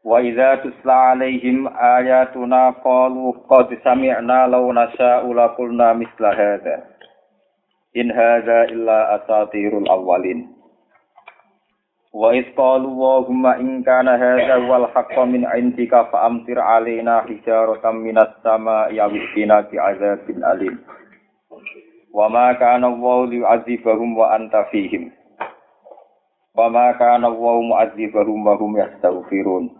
Wa idza tutla alaihim ayatuna qalu qad sami'na law nasha'u la qulna misla hadza. In hadza illa asatirul awwalin. Wa idh qalu Allahumma in kana hadza wal haqqu min 'indika fa amtir 'alaina hijaratan minas sama'i aw isqina bi'adzabin alim. Wa ma kana Allahu liyu'adzibahum wa anta fihim. Wa ma kana Allahu mu'adzibahum wa hum yastaghfirun.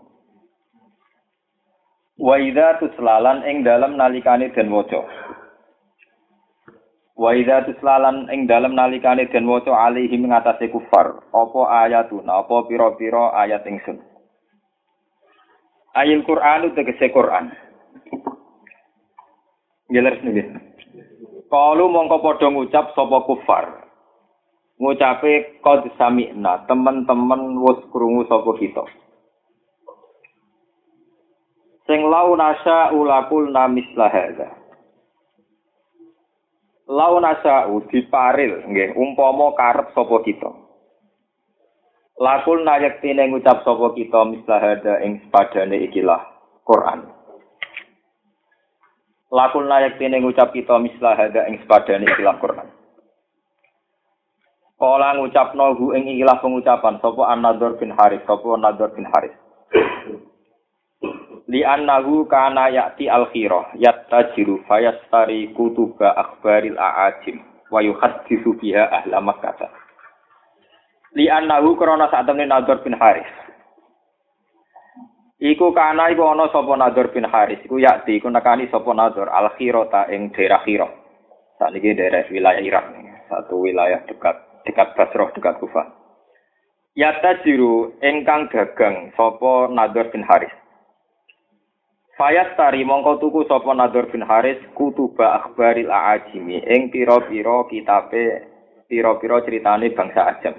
Wa idza tuslalan ing dalem nalikane den waca. Wa idza tuslalan ing dalem nalikane den waca alaihi ngatasé kufar, apa ayatuna, apa pira-pira ayat ingsun. Ayil Qur'an tegese Qur'an. Jelas nih. Kalu mongko padha ngucap sapa kufar. Ngucape qad sami'na, teman-teman wis krungu sapa kita. Sing lau nasa ulakul namis lahada. Lau nasa diparil nggih umpama karep sapa kita. Lakul nayak tine ngucap sapa kita mislahada ing sepadane ikilah Quran. Lakul nayak tine ngucap kita mislahada ing sepadane ikilah Quran. Kala ngucapno hu ing ikilah pengucapan sapa An-Nadhr bin Haris, sapa An-Nadhr bin Haris. Li annahu kana ya'ti al-khirah yattajiru fayastari kutuba akhbaril a'ajim wa yuhaddithu biha ahla makkah. Li annahu krana sak temne Nadhr bin Haris. Iku kana iku ana sapa Nadhr bin Haris iku ya'ti iku nekani sapa Nadhr al-khirata ing daerah Khirah. Sakniki daerah wilayah Irak satu wilayah dekat dekat Basrah dekat Kufah. Yattajiru ingkang dagang sapa Nadhr bin Haris Fayat tari mongko tuku sapa Nadur bin Haris kutuba akhbaril aajimi ing pira-pira kitabe pira-pira critane bangsa Ajam.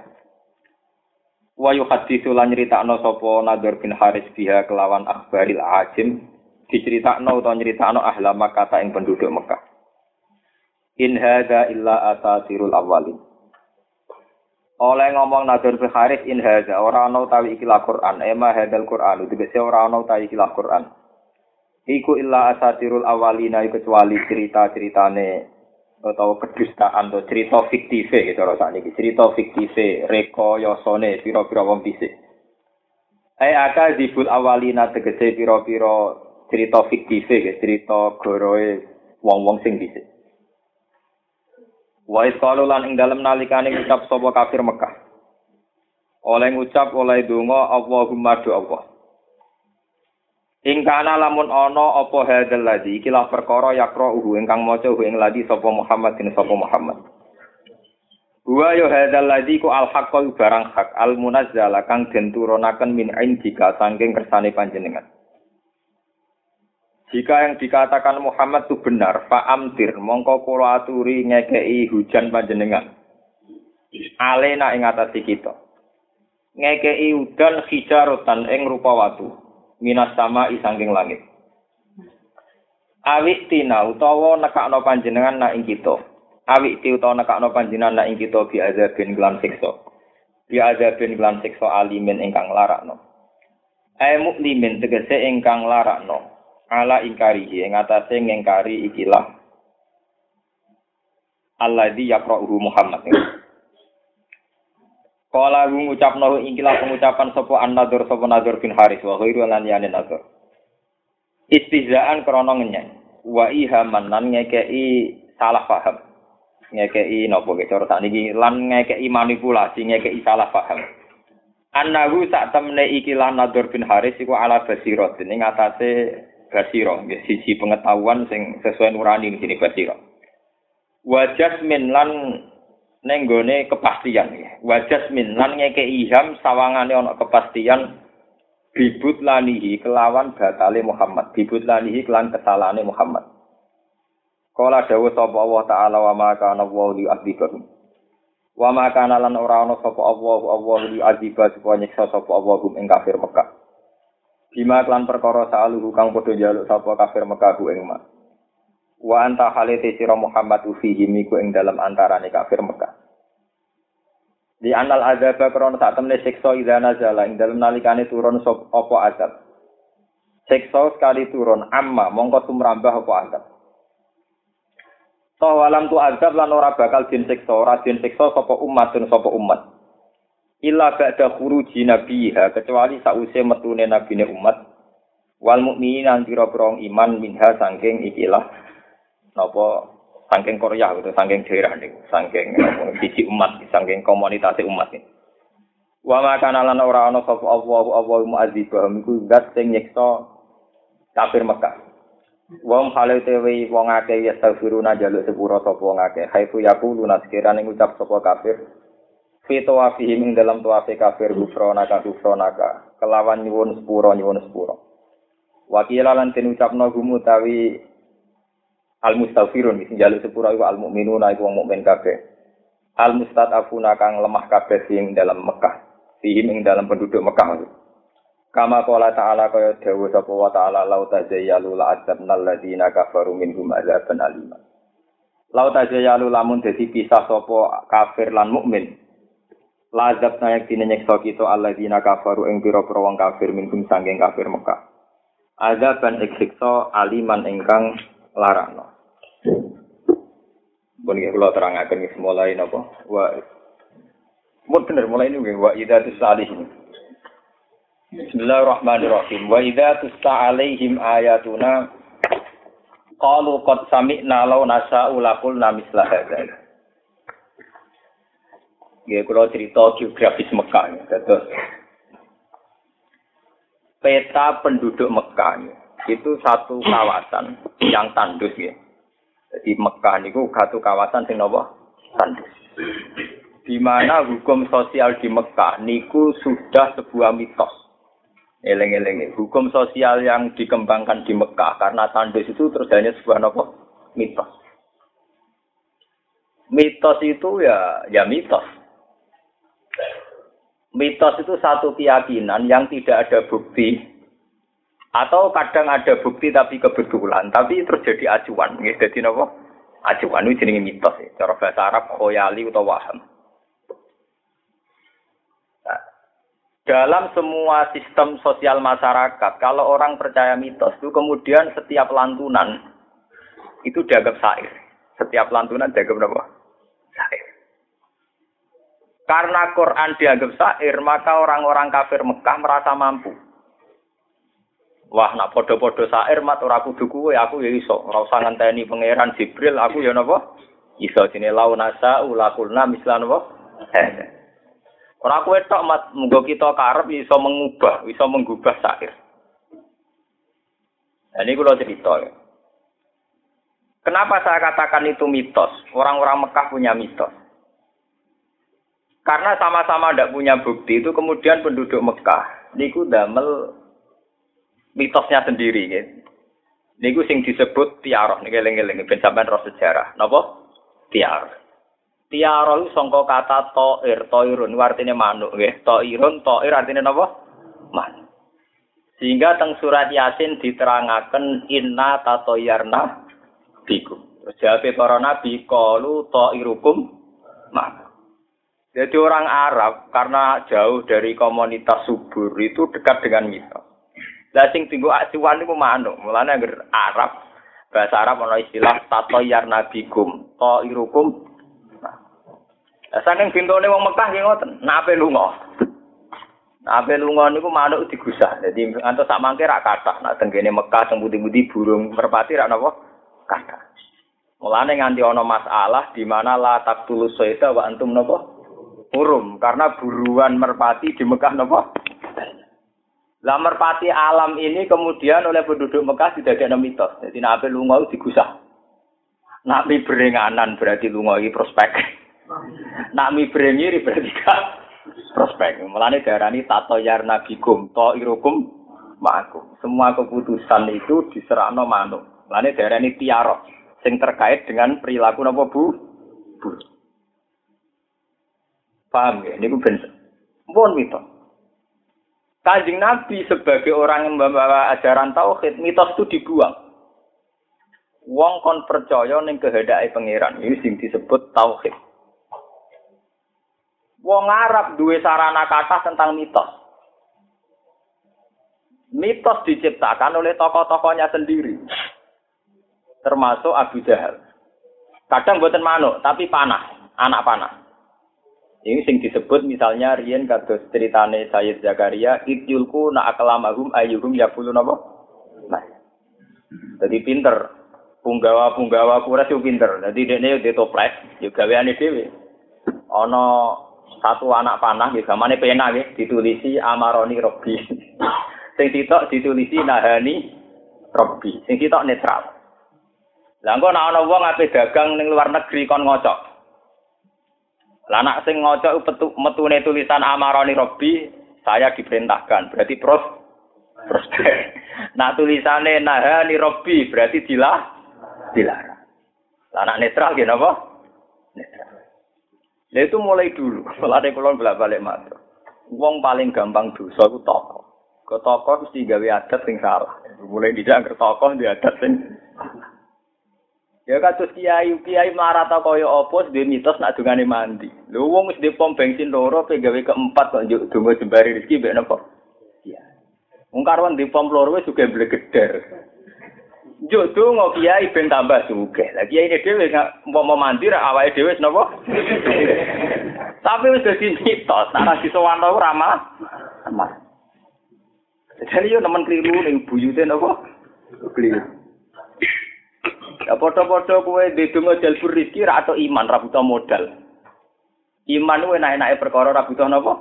Wa yuhaddisu lan nyritakno sapa Nadur bin Haris biha kelawan akhbaril aajim diceritakno utawa nyritakno ahla Makkah ing penduduk Mekah. In hadza illa asatirul awwalin. Oleh ngomong Nadur bin Haris in hadza ora ana utawi iki Quran, ema hadzal Quran, tegese ora ana utawi iki Quran. Iku illa asatirul awalina kecuali cerita-ceritane atau kedustaan atau cerita fiktif gitu rasanya ini cerita fiktif yosone piro-piro wong dhisik. Ai aka zibul awalina tegese piro-piro cerita fiktif gitu cerita goroe wong-wong sing dhisik. Wa qalu lan ing dalem nalikane ngucap sapa kafir Mekah. Oleh ngucap oleh donga Allahumma do Allah. Ingkana lamun ana apa hadzal ladzi ikilah perkara yakra uhu ingkang maca ing ladzi sapa Muhammad bin sapa Muhammad. Wa yo hadzal ladzi ku al haqqul barang hak al munazzala kang den turunaken min indika saking kersane panjenengan. Jika yang dikatakan Muhammad itu benar, fa amtir mongko kula aturi ngekei hujan panjenengan. Alena ing atase kita. Ngekei udan hijarotan ing rupa watu. Minas sama isangking langit. Awik tina utawa nekakno panjenengan nak ing kita. Awik ti utawa nekakno panjenengan nak ing kita bi azabin lan siksa. Bi azabin lan siksa alimin ingkang larakno. Ai muklimin tegese ingkang larakno. Ala ingkari ing atase ngengkari ikilah. Alladzi yaqra'uhu Muhammad. Kala ngucapno ingkilah pengucapan sapa an-nadur sapa nadur bin Haris wa ghairu lan yani nadur. Istizaan krana ngenyek. Wa ihaman lan ngekei salah paham. Ngekei napa ge cara sakniki lan ngekei manipulasi ngekei salah paham. Annahu sak temne ikilah nadur bin Haris iku ala basirah ing atase basirah nggih sisi pengetahuan sing sesuai nurani sini basirah. Wa jasmin lan nenggone kepastian. Wajas min lan ngeke iham sawangane ana kepastian bibut lanihi kelawan batale Muhammad. Bibut lanihi kelan kesalahane Muhammad. Kala dawuh sapa Allah taala wa ma kana wa li adibahum Wa ma kana lan ora ana sapa Allah Allah li adiba supaya nyiksa sapa Allah hum ing kafir Mekah. Bima klan perkara saluhu kang padha njaluk sapa kafir Mekah ing mak Wa anta halite sira Muhammad fihi miku ing dalam antarane kafir Mekah Di anal azab krono sak temne siksa idza nazala ing dalem nalikane turun sop apa azab. Siksa sekali turun amma mongko tumrambah apa azab. Toh walam tu azab lan ora bakal din siksa, ora din siksa sapa umat dan sapa umat. Illa ba'da khuruji nabiha kecuali sause metune nabine umat wal mukminin lan pira-pira iman minha saking ikilah napa saking Korea gitu, saking daerah nih, saking sisi umat, saking komunitas umat nih. Wa makana lan ora ana sapa Allah Allah mu'adzibahum iku zat sing nyiksa kafir Mekah. Wong hale tewe wong akeh ya safiruna jaluk sepuro sapa wong akeh. Haifu yaquluna sekirane ngucap sapa kafir. Fi tawafihim ing dalam tawafe kafir gufronaka gufronaka. Kelawan nyuwun sepuro nyuwun sepuro. Wakila lan den ucapno gumutawi al mustaghfirun sing jaluk sepura iku al mukminuna iku wong mukmin kabeh. Al mustadafuna kang lemah kabeh sing dalam Mekah sihim ing dalam penduduk Mekah kama qala ta'ala kaya dawuh sapa wa ta'ala lau tazayyalu la adzabna alladziina kafaru minhum adzaban alima lau tazayyalu lamun dadi pisah sapa kafir lan mukmin la adzabna yakine nyekso kita alladziina kafaru ing pira-pira wong kafir minhum sanging kafir Mekah. Adzaban iksiksa aliman ingkang larano Pun nggih kula terangaken nggih mulai napa? Wa Mun bener mulai ini nggih wa idza tusalihin. Bismillahirrahmanirrahim. Wa idza tusalaihim ayatuna qalu qad sami'na law nasa'u laqulna misla hadza. Nggih kula cerita geografis Mekah. Terus peta penduduk Mekah itu satu kawasan yang tandus ya. Jadi Mekah niku satu kawasan sing napa? Tandus. Di mana hukum sosial di Mekah niku sudah sebuah mitos. Eleng-eleng hukum sosial yang dikembangkan di Mekah karena tandus itu terus hanya sebuah napa? Mitos. Mitos itu ya ya mitos. Mitos itu satu keyakinan yang tidak ada bukti atau kadang ada bukti tapi kebetulan, tapi terus jadi acuan. Nggih, dadi napa? Acuan itu jenenge mitos. Ya. Cara bahasa Arab khoyali utawa waham. Nah, dalam semua sistem sosial masyarakat, kalau orang percaya mitos itu kemudian setiap lantunan itu dianggap sair. Setiap lantunan dianggap apa? Sair. Karena Quran dianggap sair, maka orang-orang kafir Mekah merasa mampu Wah, nak podo-podo sair mat ora kudu kuwe, aku ya iso. Ora usah ngenteni pangeran Jibril, aku ya napa? Iso dene lau nasa ulakulna mislan napa? Ora kuwe tok mat, munggo kita karep iso mengubah, iso menggubah sair. Nah, ini kalau cerita ya. Kenapa saya katakan itu mitos? Orang-orang Mekah punya mitos. Karena sama-sama tidak punya bukti itu kemudian penduduk Mekah niku damel mitosnya sendiri gitu. Niku sing disebut tiaroh niki eling-eling ben sampean roh sejarah. Napa? Tiaroh. Tiaroh itu sangka kata toir, toirun artinya manuk nggih. Toirun, toir artinya napa? Manuk. Sehingga teng surat Yasin diterangaken inna tatoyarna bikum. Terus jawab para nabi kalu toirukum manuk. Jadi orang Arab karena jauh dari komunitas subur itu dekat dengan mitos. Lah sing tinggu acuan niku manuk. Mulane anggar Arab bahasa Arab ana istilah tatoyar nabikum, to irukum. Lah saking bintone wong Mekah nggih ngoten, nape lunga. Nape lunga niku manuk digusah. Dadi antuk sak mangke rak kathah. Nek tenggene Mekah teng budi burung merpati rak napa? Kathah. Mulane nganti ana masalah di mana la taqtulus sayda wa antum napa? Urum karena buruan merpati di Mekah napa? Lah merpati alam ini kemudian oleh penduduk Mekah tidak ada mitos. Jadi nabi lunga digusah. Nabi berenganan berarti lunga ini prospek. Nabi berengiri berarti gak prospek. Mulane darani tato yarna bikum to irukum ma'akum. Semua keputusan itu diserahno manuk. Mulane darani tiarok sing terkait dengan perilaku napa Bu? Bu. Paham ya? Ini ben pun mitos. Kanjeng Nabi sebagai orang yang membawa ajaran tauhid, mitos itu dibuang. Wong kon percaya ning kehendake pangeran. Ini sing disebut tauhid. Wong Arab duwe sarana kata tentang mitos. Mitos diciptakan oleh tokoh-tokohnya sendiri. Termasuk Abu Jahal. Kadang buatan manuk, tapi panah, anak panah. Ini sing disebut misalnya Rien kados ceritane Sayyid Zakaria, idyulku na akalamahum ayyuhum yaqulun apa? Nah. Jadi pinter, punggawa-punggawa kuras yo pinter. Dadi dekne yo ditoples, yo gaweane dhewe. Ana satu anak panah nggih gamane pena nggih ditulisi amaroni robbi. sing sitok ditulisi nahani robbi. Sing sitok netral. Lah engko ana wong ape dagang ning luar negeri kon ngocok. Lah anak sing ngocok petu metune tulisan amaroni robbi, saya diperintahkan. Berarti pros prospek. Nah tulisannya nahani robbi berarti dilah dilarang. Anak netral gitu apa? Netral. Nah itu mulai dulu. Mulai kulon bolak balik matur. Wong paling gampang dosa itu toko. Ke toko mesti gawe adat sing salah. Mulai tidak ke toko di adat sing Ya kados kiai kiai marah ta kaya apa dhe mitos nak dungane mandi. Lho wong wis pom bensin loro pe gawe keempat kok njuk donga jembari rezeki mbek napa? Iya. Wong karwan di pom loro wis juga blegeder. Juk donga kiai ben tambah sugih. Lah kiai ini dhewe mau mandi ra awake dhewe napa? Tapi wis dadi mitos, ora disowan ora malah. Mas. Jadi yo nemen keliru ning buyute napa? Keliru. Ya padha-padha kowe ndedonga jalbur rezeki ra atau iman ra butuh modal. Iman kuwi enak-enake perkara ra butuh napa?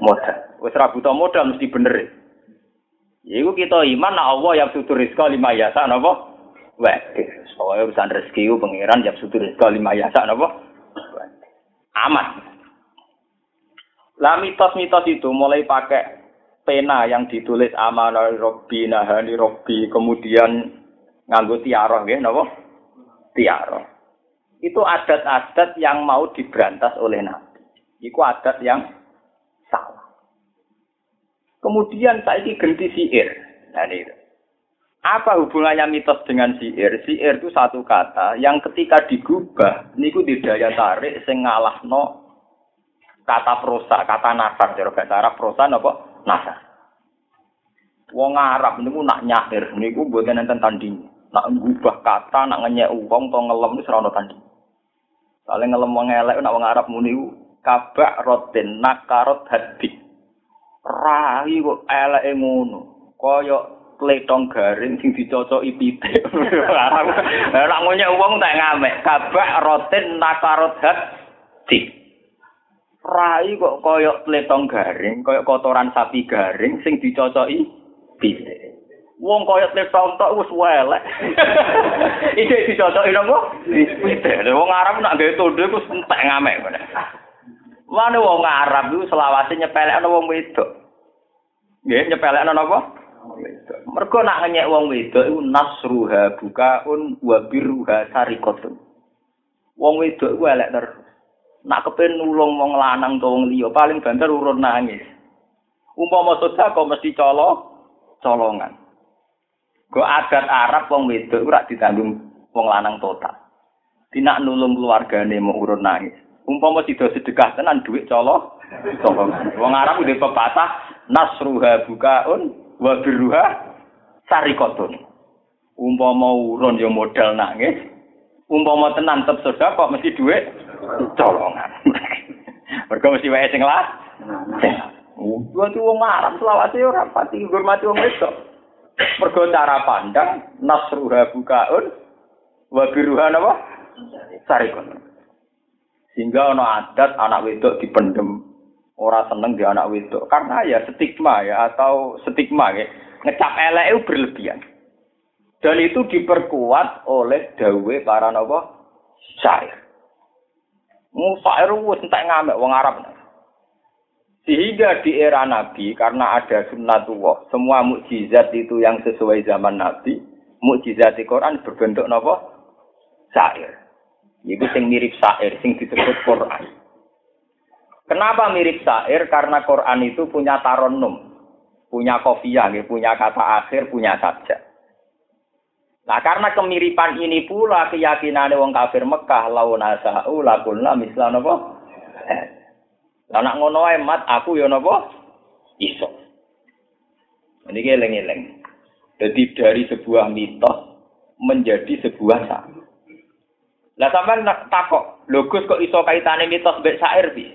Modal. Wis ra butuh modal mesti bener. Iku kita iman nak Allah yang sutur rizqa lima yasa napa? Wah, soalnya urusan rezeki itu pengiran yang sutur rizqa lima yasa napa? Amat. Lah mitos-mitos itu mulai pakai pena yang ditulis amanah robbi nahani robbi kemudian nganggo tiaroh nggih napa? Tiaroh. Itu adat-adat yang mau diberantas oleh Nabi. Iku adat yang salah. Kemudian saya ini ganti siir. Nah, ini. Apa hubungannya mitos dengan siir? Siir itu satu kata yang ketika digubah, niku di daya tarik sing no kata prosa, kata nasar, cara bahasa Arab prosa napa? Nasar. Wong Arab niku nak nyahir, niku mboten enten tanding. Nak ngubah kata, nak ngenyek wong to ngelem wis ora tanding. Soale ngelem elek nak wong Arab muni kabak rotin nakarot hadik. Rai kok eleke ngono. Kaya pletong garing sing dicocoki pitik. Ora ngonyek wong tak ngamek. Kabak rotin nakarot hati. Rai kok kaya pletong garing, kaya kotoran sapi garing sing dicocoki pitik. Wong kaya pletong tok wis welek. Iki dicocoki napa? Pitik. Wong Arab nak gawe tondo iku entek ngamek. Wane wong Arab iku selawase nyepelekno wong wedok. Nggih, nyepelekno napa? Mergo nak ngenyek wong wedok iku nasruha bukaun wa birruha sarikatun. Wong wedok iku elek terus. Nak kepen nulung wong lanang to wong liya paling banter urun nangis. Umpama sedekah mesti colo colongan. Go adat Arab wong wedok ora ditanggung wong lanang total. Dinak nulung keluargane mau urun nangis. umpama sida sedekah tenan dhuwit colo wong Arab udah pepatah nasruha bukaun wa birruha sarikotun umpama urun ya modal nangis umpama tenan tetep sedekah kok mesti dhuwit colongan mergo mesti wae sing lah Wong wong Arab selawase ora pati ngurmati wong wedok. Mergo cara pandang nasruha bukaun wa birruha napa? Sarikotun. Sehingga ana adat anak wedok dipendem ora seneng di anak wedok karena ya stigma ya atau stigma ya ngecap elek itu berlebihan. Dan itu diperkuat oleh dawe para nopo syair. Musair wis entek ngamek wong Arab. Sehingga di era Nabi, karena ada sunnatullah, semua mukjizat itu yang sesuai zaman Nabi, mukjizat di Quran berbentuk nopo Syair. Itu sing mirip syair, sing disebut Quran. Kenapa mirip syair? Karena Quran itu punya taronum, punya kofiah, punya kata akhir, punya sajak. Nah karena kemiripan ini pula keyakinan wong kafir Mekah launa sa'u lakulna misla napa? Lah nak ngono ae mat aku ya napa? Iso. Ini eleng-eleng. Jadi dari sebuah mitos menjadi sebuah syair. Lah sampean takok, lho Gus kok iso kaitane mitos mbek syair bi?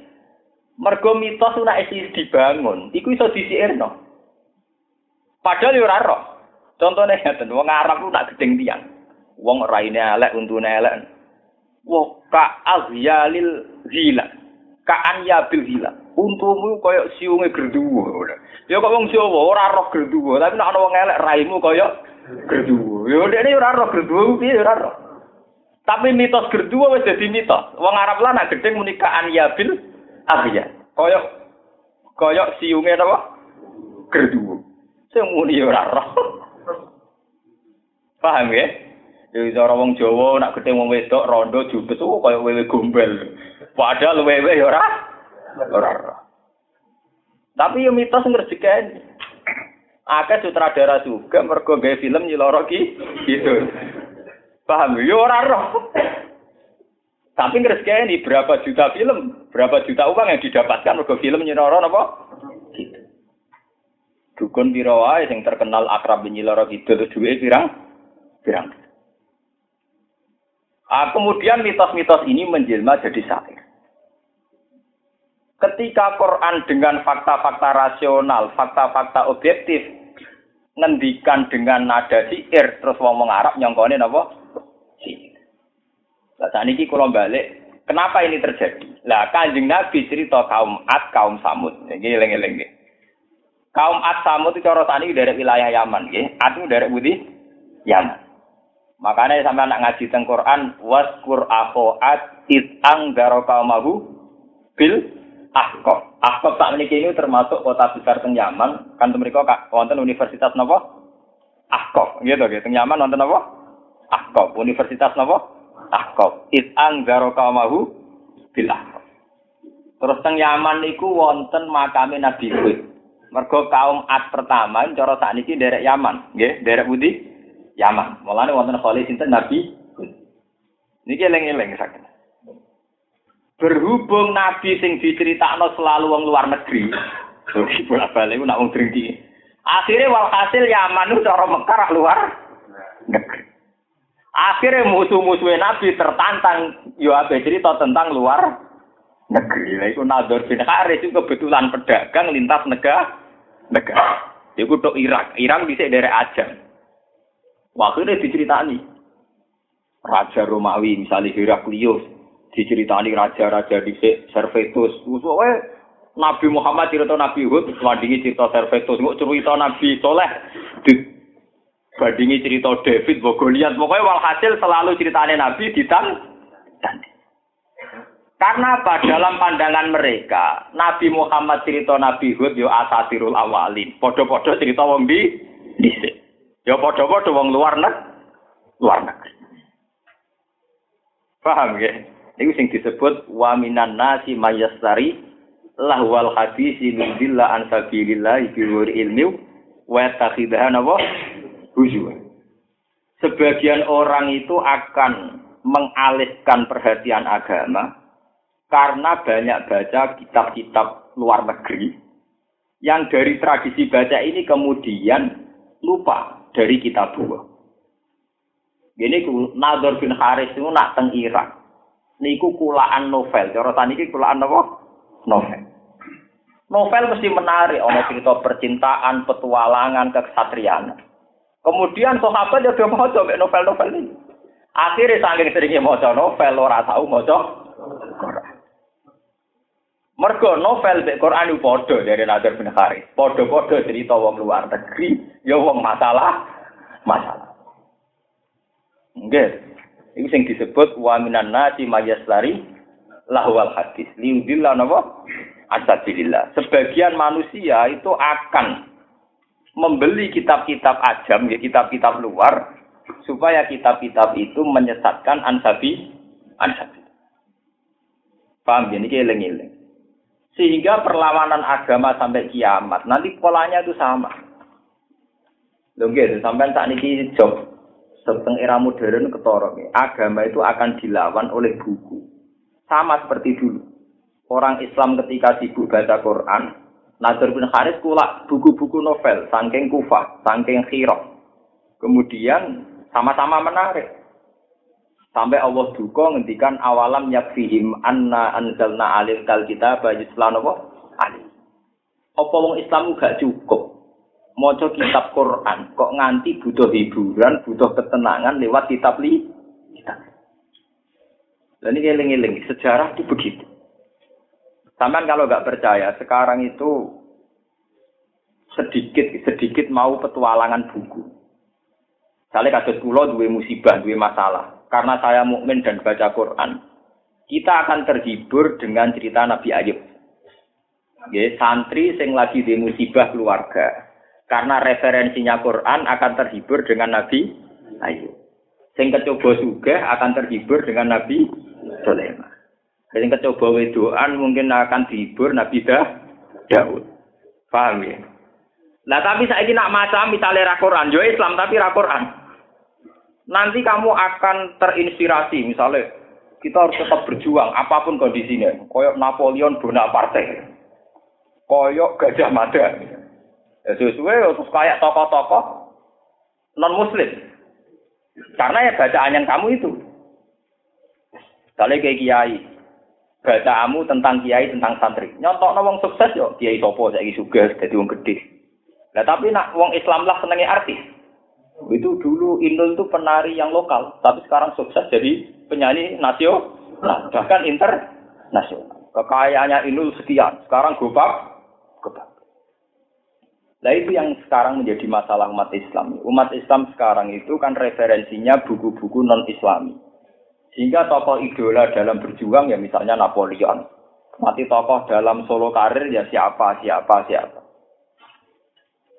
Mergo mitos ora isi dibangun, iku iso disiirno. Padahal yo ora roh. Contohnya ngeten, wong Arab ku nak gedeng tiang. Wong raine elek, untune elek. Wah, ka azyalil zila. Ka anyabil zila. Untumu koyo siunge gerduwo. Ya kok wong Jawa ora roh gerduwo, tapi nek ana wong elek raimu koyo gerduwo. Ya dekne ora roh gerduwo piye ora roh. Tapi mitos gerduwo wis dadi mitos. Wong Arab lah nak gedeng muni ka anyabil azya. Koyo koyo siunge napa? Gerduwo. Sing muni ora roh. Paham ya? Jadi wong Jawa nak ketemu wong wedok rondo jubes oh kaya wewe gombel. Padahal wewe ya ora ora. Tapi yo mitos ngrejekeni. Akeh sutradara juga mergo gawe film nyiloro ki gitu. Paham yo ora roh. Tapi ngrejekeni berapa juta film, berapa juta uang yang didapatkan mergo film nyiloro napa? Gitu. Dukun piro wae sing terkenal akrab nyiloro gitu terus duwe pirang? pirang. Ah, kemudian mitos-mitos ini menjelma jadi syair. Ketika Quran dengan fakta-fakta rasional, fakta-fakta objektif, ngendikan dengan nada syair, terus ngomong Arab nyongkone napa? Syair. Lah saat ini kalau balik, kenapa ini terjadi? Lah kanjeng Nabi cerita kaum Ad, kaum Samud. Ini eleng-eleng Kaum Ad Samud itu cara tani dari wilayah Yaman, nggih. Ad itu dari Budi Yaman. Makanya sampai anak ngaji teng Quran waskur akhoat it anggaro kaumahu bil Ahkop tak memiliki ini termasuk kota besar teng Yaman. Kan mereka wonten universitas nopo? Ahkop, gitu gitu. Teng Yaman wonten nopo? Ahkop. Universitas nopo? Ahkop. It anggaro kaumahu bil ahkop. Terus teng Yaman niku wonten makame Nabi Hud. Mergo kaum Ad pertama cara sakniki derek Yaman, nggih, derek Budi Yaman. Mulane wonten khalil sinten Nabi Niki eling-eling sakit. Berhubung Nabi sing diceritakno selalu wong luar negeri. Jadi bolak-balik nak wong drinki. Akhirnya walhasil Yaman cara Mekar luar negeri. Akhirnya musuh-musuhnya Nabi tertantang yo abe cerita tentang luar negeri. Lah iku Nador bin Haris kebetulan pedagang lintas negara negara. Iku tok Irak. Irak bisa dari Ajam. Akhirnya diceritani. Raja Romawi, misalnya Heraklius, diceritani raja-raja di Servetus. Pokoknya Nabi Muhammad cerita Nabi Hud, bandingi cerita Servetus, nggak cerita Nabi Soleh, bandingi cerita David, Bogoliat. Pokoknya walhasil selalu ceritanya Nabi ditan. Karena apa? Dalam pandangan mereka, Nabi Muhammad cerita Nabi Hud yo asatirul awalin. Podo-podo cerita wong di dhisik. Ya padha-padha wong luar negeri. Luar negeri. Paham ya? Ini sing disebut wa minan nasi mayastari lahwal hadisi min billah an sabilillah wa takhidahan apa? Sebagian orang itu akan mengalihkan perhatian agama karena banyak baca kitab-kitab luar negeri yang dari tradisi baca ini kemudian lupa dari kita dua. Ini Nador bin Haris itu nak teng Irak. Niku kulaan novel. Cara tani iki kulaan apa? Novel. Novel mesti menarik, ono cerita percintaan, petualangan, kesatriaan. Kemudian sahabat ya mau coba novel-novel ini. Akhirnya saking seringnya mau novel, ora tahu mau Mergo novel mek Quran padha dari Nadir bin. Padha-padha cerita wong luar negeri, ya wong masalah masalah. Nggih. Iku sing disebut wa minan nasi mayaslari lahwal hadis. Liudillah napa? Asabilillah. Sebagian manusia itu akan membeli kitab-kitab ajam, ya kitab-kitab luar, supaya kitab-kitab itu menyesatkan ansabi, ansabi. Paham ya? Ini eling-eling. Sehingga perlawanan agama sampai kiamat, nanti polanya itu sama. Gitu, sampai saat ini job, tentang era modern ketorong. Agama itu akan dilawan oleh buku. Sama seperti dulu. Orang Islam ketika sibuk baca Quran, Nadir bin Haris kulak buku-buku novel, sangking kufah, sangking khirok. Kemudian sama-sama menarik. Sampai Allah duka ngendikan awalam yakfihim anna anzalna alil kal kita baju apa? Ali. Apa wong Islam gak cukup maca kitab Quran kok nganti butuh hiburan, butuh ketenangan lewat kitab li. Dan ini eling-eling, sejarah itu begitu. Sampai kalau nggak percaya, sekarang itu sedikit sedikit mau petualangan buku. Saya kasus pulau dua musibah, dua masalah. Karena saya mukmin dan baca Quran, kita akan terhibur dengan cerita Nabi Ayub. Ya, santri sing lagi di musibah keluarga. Karena referensinya Quran akan terhibur dengan Nabi Ayub. Sing kecoba juga akan terhibur dengan Nabi Sulaiman. Sing kecoba wedoan mungkin akan dihibur Nabi Dah Daud. Paham ya? Nah tapi saya ini nak macam misalnya Quran, jo Islam tapi Quran. Nanti kamu akan terinspirasi misalnya kita harus tetap berjuang apa pun kondisinya. Koyok Napoleon Bonaparte. Koyok Gajah Mada. Ya sesuai terus kayak tokoh-tokoh non muslim. Karena ya bacaan yang kamu itu. Kali kayak kiai, bacaanmu tentang kiai tentang santri. Nyontok wong sukses yo kiai sopo saya juga jadi wong gede. Nah tapi nak wong Islam lah senengnya artis. Itu dulu Indul itu penari yang lokal, tapi sekarang sukses jadi penyanyi nasional, bahkan internasional. Kekayaannya Indul sekian, sekarang gobak. Nah itu yang sekarang menjadi masalah umat Islam. Umat Islam sekarang itu kan referensinya buku-buku non-Islami. Sehingga tokoh idola dalam berjuang ya misalnya Napoleon. Mati tokoh dalam solo karir ya siapa, siapa, siapa.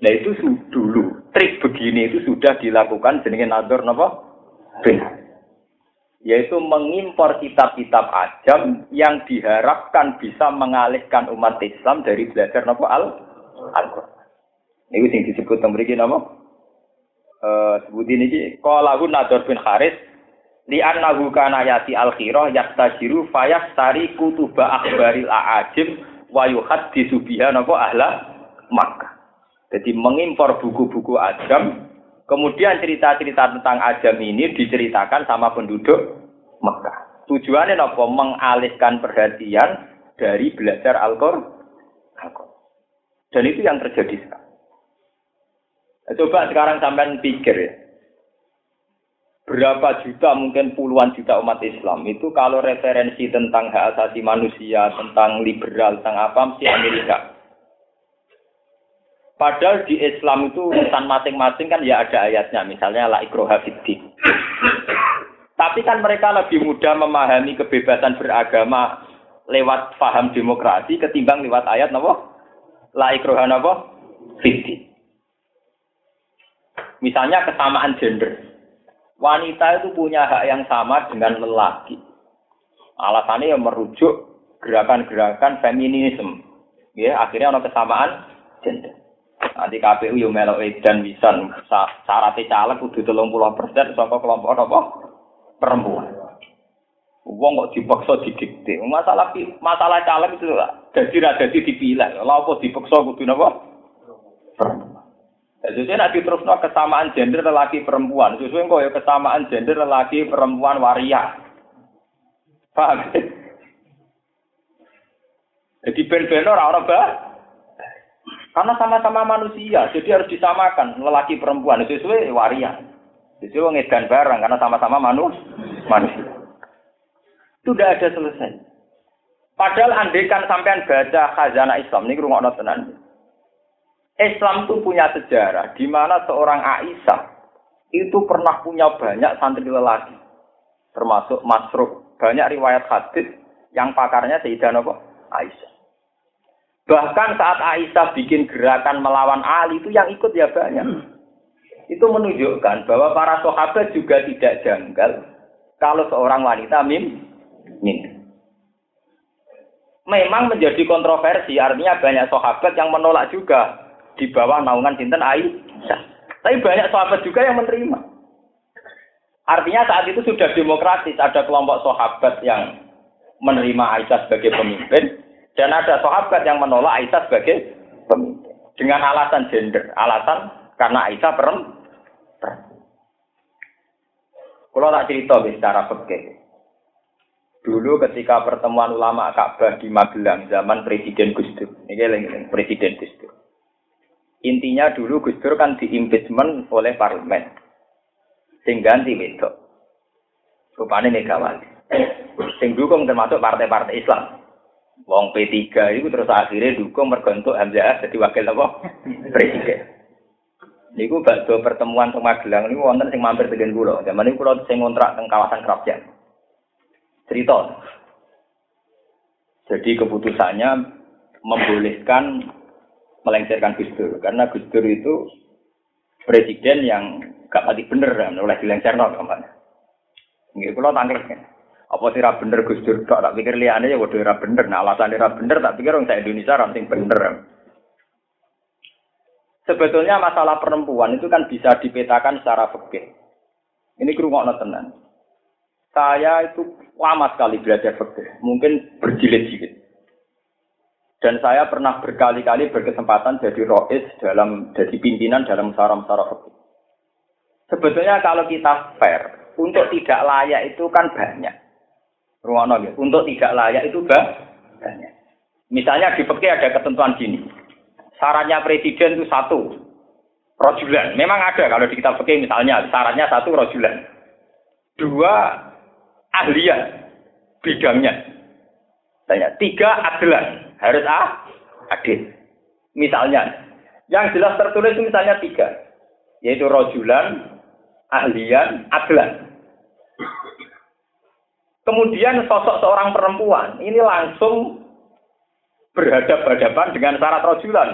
Nah itu dulu trik begini itu sudah dilakukan jenenge Nador napa? Yaitu mengimpor kitab-kitab ajam yang diharapkan bisa mengalihkan umat Islam dari belajar napa al Al-Qur'an. Ini sing disebut mriki napa? Eh sebutin iki qalahu Nador bin Haris li annahu kana yati al khirah yastajiru fayastari kutuba akhbaril aajib wa yuhaddisu biha napa ahla Makkah. Jadi mengimpor buku-buku ajam, kemudian cerita-cerita tentang ajam ini diceritakan sama penduduk Mekah. Tujuannya napa? Mengalihkan perhatian dari belajar Al-Qur'an. Dan itu yang terjadi sekarang. Coba sekarang sampai pikir ya berapa juta mungkin puluhan juta umat Islam itu kalau referensi tentang hak asasi manusia, tentang liberal, tentang apa mesti Amerika. Padahal di Islam itu urusan masing-masing kan ya ada ayatnya, misalnya la ikroha Tapi kan mereka lebih mudah memahami kebebasan beragama lewat paham demokrasi ketimbang lewat ayat napa? La ikroha napa? Misalnya kesamaan gender wanita itu punya hak yang sama dengan lelaki. Alasannya yang merujuk gerakan-gerakan feminisme. Ya, akhirnya ada kesamaan gender. Nanti KPU yang melo dan bisa syaratnya caleg kudu telung puluh persen sama kelompok apa perempuan. Wong kok dipaksa didikte. Masalah masalah caleg itu lah. Jadi rada dipilih. Lah apa dipaksa kudu napa? Perempuan. Sesuai nak diterusno kesamaan gender lelaki perempuan. Sesuai kok ya kesamaan gender lelaki perempuan waria. Paham? Jadi ben-ben ora bah. Karena sama-sama manusia, jadi harus disamakan lelaki perempuan sesuai waria. Sesuai wong edan barang karena sama-sama manus, manusia. Itu udah ada selesai. Padahal andekan sampean baca khazanah Islam ini rumah tenan. Islam itu punya sejarah di mana seorang Aisyah itu pernah punya banyak santri lelaki, termasuk Masruk. Banyak riwayat hadis yang pakarnya Sayyidah apa? Aisyah. Bahkan saat Aisyah bikin gerakan melawan Ali itu yang ikut ya banyak. Itu menunjukkan bahwa para sahabat juga tidak janggal kalau seorang wanita mim min. Memang menjadi kontroversi, artinya banyak sahabat yang menolak juga di bawah naungan sinten Aisyah. Tapi banyak sahabat juga yang menerima. Artinya saat itu sudah demokratis, ada kelompok sahabat yang menerima Aisyah sebagai pemimpin, dan ada sahabat yang menolak Aisyah sebagai pemimpin. Dengan alasan gender, alasan karena Aisyah perempuan. Kalau tak cerita secara fikih. Dulu ketika pertemuan ulama Ka'bah di Magelang zaman Presiden Gus Dur. Ini Presiden Gus. Intinya dulu Gus Dur kan diimpeachment oleh parlemen. Sing ganti wedok. Rupane Megawati. Sing dukung termasuk partai-partai Islam. Wong P3 itu terus akhirnya dukung mergontok Hamzah jadi wakil apa? Presiden. Niku bakdo pertemuan teng Magelang niku wonten sing mampir tegen kula. Zaman niku kula sing ngontrak teng kawasan Kerapjan. Cerita. Jadi keputusannya membolehkan melengsarkan Gus Dur karena Gus Dur itu presiden yang gak pati bener oleh dilengserno ke mana. Nggih kula tanglet kan. Apa sih ra bener Gus Dur tak pikir liyane ya waduh ra bener. Nah alasan ra bener tak pikir orang Indonesia ra sing bener. Sebetulnya masalah perempuan itu kan bisa dipetakan secara fikih. Ini kerungokno tenan. Saya itu lama sekali belajar fikih, mungkin berjilid-jilid. Dan saya pernah berkali-kali berkesempatan jadi rois dalam jadi pimpinan dalam musara-musara fikih. Sebetulnya kalau kita fair, untuk tidak layak itu kan banyak. Rumono Untuk tidak layak itu banyak. Misalnya di fikih ada ketentuan gini. Syaratnya presiden itu satu, rojulan. Memang ada kalau di kitab fikih misalnya syaratnya satu rojulan. Dua ahlian bidangnya. Tanya, tiga adalah harus ah, adil. Misalnya, yang jelas tertulis misalnya tiga, yaitu rojulan, ahlian, adalah. Kemudian sosok seorang perempuan ini langsung berhadapan-hadapan dengan syarat rojulan.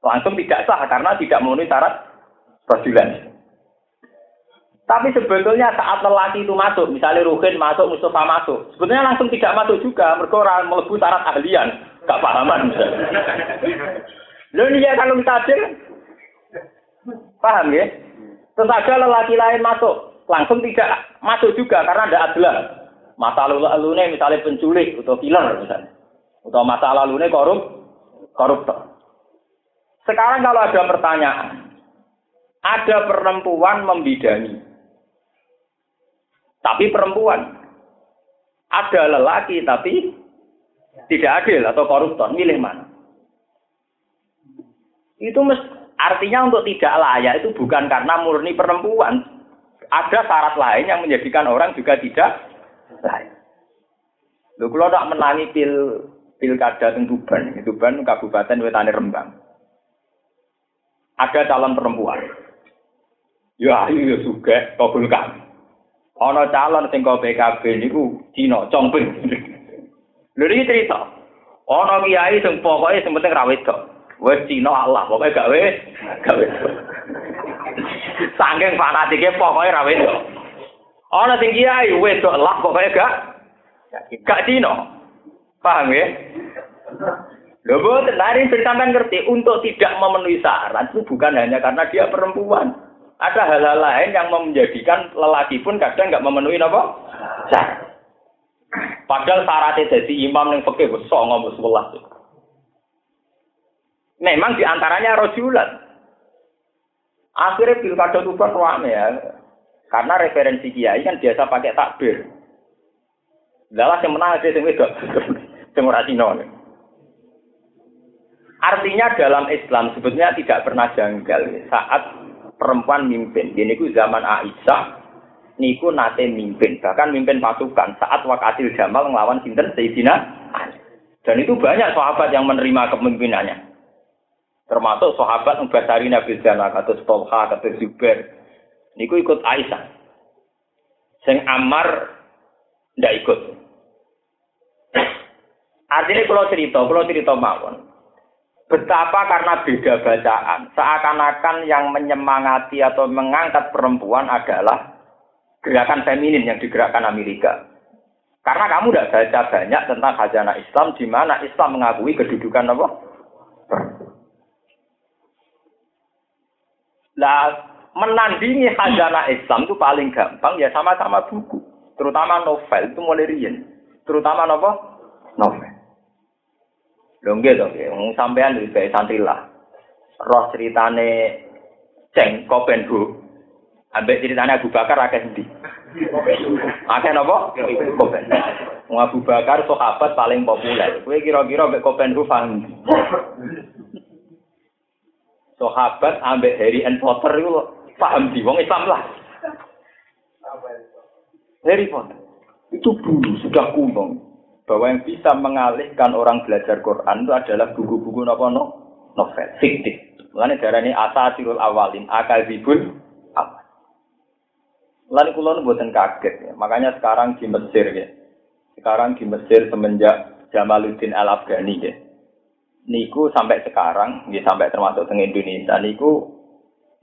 Langsung tidak sah karena tidak memenuhi syarat rojulan. Tapi sebetulnya saat lelaki itu masuk, misalnya Ruhin masuk, Mustafa masuk, sebetulnya langsung tidak masuk juga, mereka orang melebu syarat ahlian, gak pahaman. Ini ya kalau adil, paham ya? Terus lelaki lain masuk, langsung tidak masuk juga karena ada adalah masa lalu misalnya penculik atau killer misalnya. Atau masa lalu ini korup, koruptor. Sekarang kalau ada pertanyaan, ada perempuan membidangi, tapi perempuan, ada lelaki tapi tidak adil atau koruptor, milih mana? Itu mes, artinya untuk tidak layak itu bukan karena murni perempuan, ada syarat lain yang menjadikan orang juga tidak layak. Lalu kalau tak menangi pil pilkada di Tuban, Tuban Kabupaten Wetane Rembang. Ada calon perempuan. Ya ayu ya juga kabulkan. Ana calon sing kok PKB niku Cina, Congping. Lha iki cerita. Ana kiai sing pokoke sing penting ra wedok. Wis Cina Allah, pokoke gawe gawe. Sangking fanatike pokoke ra wedok. Ana sing kiai wedok Allah pokoke gak gak Cina. Paham ya? Loh, boten, sampean ngerti, untuk tidak memenuhi syarat itu bukan hanya karena dia perempuan. Ada hal-hal lain yang menjadikan lelaki pun kadang nggak memenuhi apa? Padahal syaratnya jadi imam yang pakai besok ngomong sebelah. Memang di antaranya rojulan. Akhirnya pilkada itu rame ya. Karena referensi kiai kan biasa pakai takbir. Dalam yang menang aja yang. Sing ora Artinya dalam Islam sebetulnya tidak pernah janggal saat perempuan mimpin. Ini ku zaman Aisyah niku nate mimpin, bahkan mimpin pasukan saat wakatil Jamal melawan sinten Sayyidina. Dan itu banyak sahabat yang menerima kepemimpinannya. Termasuk sahabat Mbasari Nabi Jalal, atau Tolha, atau Zubair. Niku ikut Aisyah. Sing Ammar ndak ikut. Artinya kalau cerita, kalau cerita mawon. Betapa karena beda bacaan, seakan-akan yang menyemangati atau mengangkat perempuan adalah gerakan feminin yang digerakkan Amerika. Karena kamu tidak baca banyak tentang khazanah Islam, di mana Islam mengakui kedudukan apa? Lah, menandingi khazanah Islam itu paling gampang ya sama-sama buku, terutama novel itu mulai rian, terutama apa? Novel. Lho nggih to nggih, wong sampean santri lah. Roh ceritane Ceng Kopenhu. Ambek ceritane Abu Bakar akeh endi? Akeh napa? Kopen. Wong Abu Bakar sahabat paling populer. Kowe kira-kira ambek Kopenhu paham? Sahabat ambek Harry and Potter itu paham di wong Islam lah. Harry Potter itu dulu sudah kuno bahwa yang bisa mengalihkan orang belajar Quran itu adalah buku-buku nopo no? novel fiktif. Mulane darani asasirul awalin akal awal. Mulane kula buatan kaget ya. Makanya sekarang di Mesir ya. Sekarang di Mesir semenjak Jamaluddin Al Afghani ya. Niku sampai sekarang, ya sampai termasuk dengan Indonesia, niku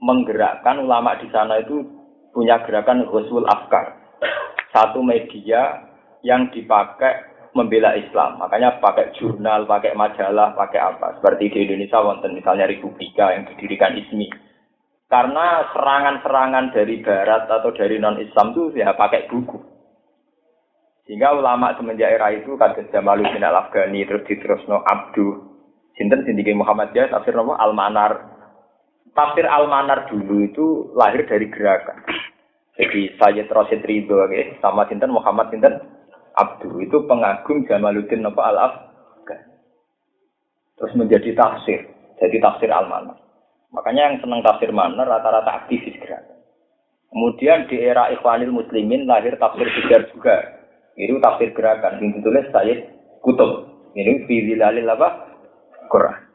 menggerakkan ulama di sana itu punya gerakan Ghuswul Afkar. Satu media yang dipakai membela Islam. Makanya pakai jurnal, pakai majalah, pakai apa. Seperti di Indonesia wonten misalnya Republika yang didirikan ISMI. Karena serangan-serangan dari barat atau dari non-Islam itu ya pakai buku. Sehingga ulama semenjak era itu kata Jamaluddin Al-Afghani terus diterusno Abdu Sinten Muhammad Jaya tafsir nama Al-Manar. Tafsir Al-Manar dulu itu lahir dari gerakan. Jadi Sayyid Rasid Ridho sama Sinten Muhammad Sinten Abdu itu pengagum Jamaluddin Napa al Terus menjadi tafsir, jadi tafsir al-manar. Makanya yang senang tafsir manar rata-rata aktivis gerakan. Kemudian di era Ikhwanil Muslimin lahir tafsir Bijar juga. Itu tafsir gerakan yang ditulis Sayyid Kutub. Ini Fizilalil apa? Quran.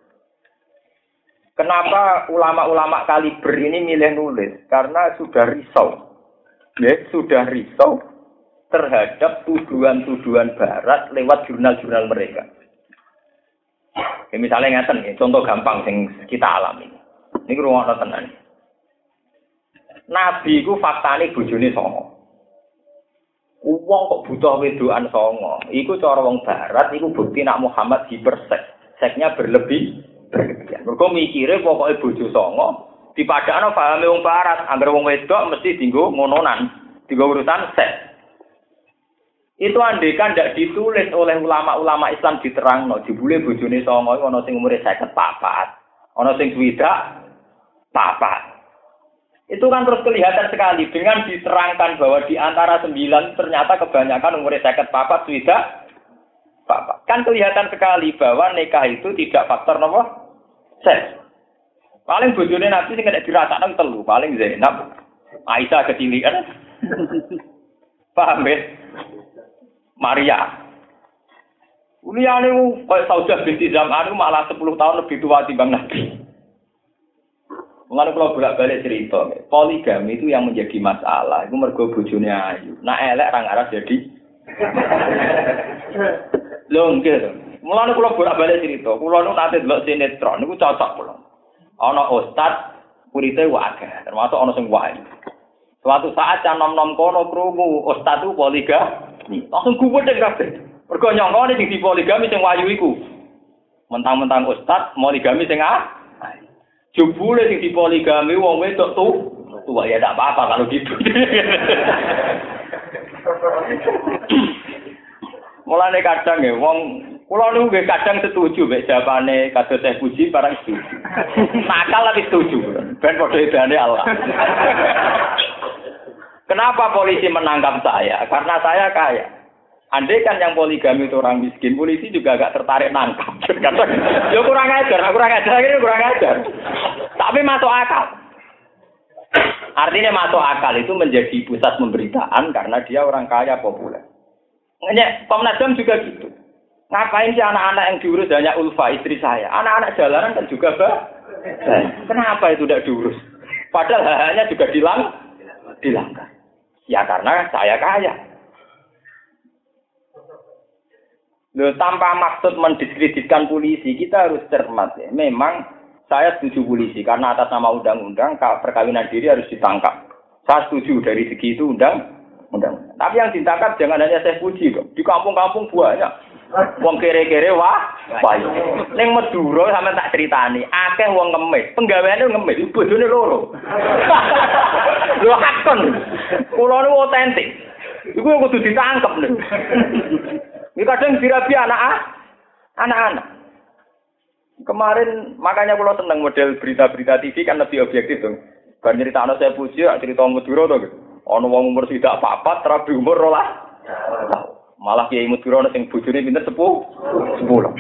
Kenapa ulama-ulama kaliber ini milih nulis? Karena sudah risau. Ya, sudah risau terhadap tuduhan-tuduhan barat lewat jurnal-jurnal mereka. Ya, misalnya ngeten ya, contoh gampang yang kita alami. Ini ruang tenan. Nabi ku faktane bojone songo. Uang kok butuh wedoan songo. Iku cara wong barat iku bukti nak Muhammad hipersek. Seknya berlebih berlebihan. Mergo mikire pokoke bojo songo dipadakno pahame wong barat, agar wong wedok mesti dinggo ngononan, dinggo urusan seks. Itu andekan tidak ditulis oleh ulama-ulama Islam diterang no, dibule bojone songo ono sing umure seket papat, ono sing swidak papat. Itu kan terus kelihatan sekali dengan diterangkan bahwa di antara sembilan ternyata kebanyakan umure seket papat swidak papat. Kan kelihatan sekali bahwa nikah itu tidak faktor nomor seks. Paling bojone nanti sing kena dirasakan telu, paling Zainab, Aisyah kecilian. Paham ya? Maria. Liyane kayak Saudah binti Zam'an malah 10 tahun lebih tua timbang Nabi. Mengenai kalau bolak-balik cerita, poligami itu yang menjadi masalah. Itu mergo bojone ayu. Nah elek orang Arab jadi. Lho nggih. Mulane kula bolak-balik cerita, kula nu nate delok sinetron niku cocok kula. Ana ustad kurite wae, termasuk ana sing wae. Suatu saat can nom-nom kono krungu ustad itu poligami. Langsung gubedeng kabeh. Mergo nyongkone sing dipoligami sing wayu iku. Mentang-mentang ustad poligami sing ah. Jebule sing dipoligami wong wedok tuh. Tua ya tidak apa-apa kalau gitu. Mulane kadang ya wong kula niku nggih kadang setuju mek jawabane kados saya puji barang setuju. Nakal tapi setuju. Ben padha edane Allah. Kenapa polisi menangkap saya? Karena saya kaya. Andai kan yang poligami itu orang miskin, polisi juga agak tertarik nangkap. Ya kurang ajar, kurang ajar, ini kurang ajar. Tapi masuk akal. Artinya masuk akal itu menjadi pusat pemberitaan karena dia orang kaya populer. Nanya, Komnas HAM juga gitu. Ngapain sih anak-anak yang diurus hanya Ulfa, istri saya? Anak-anak jalanan kan juga bah. Kenapa itu tidak diurus? Padahal hanya juga dilang, dilanggar. Ya karena saya kaya. Loh, tanpa maksud mendiskreditkan polisi, kita harus cermat ya. Memang saya setuju polisi karena atas nama undang-undang perkawinan diri harus ditangkap. Saya setuju dari segi itu undang undang. Tapi yang ditangkap jangan hanya saya puji dong. Di kampung-kampung banyak. Wong kere-kere wah, wah. Ning Madura sampe tak critani, akeh wong ngemis. Penggaweane ngemis, bojone loro. Lho hakon. Kulo niku otentik. Iku kudu ditangkep lho. Ini kadang dirabi anak ah, anak-anak. Kemarin makanya kalau tentang model berita-berita TV kan lebih objektif dong. Kan cerita anak saya puji, cerita Madura tuh gitu. Ono wong umur tidak apa-apa, terapi umur rolah. Malah kiai Madura sing bojone pinter sepuh, sepuluh.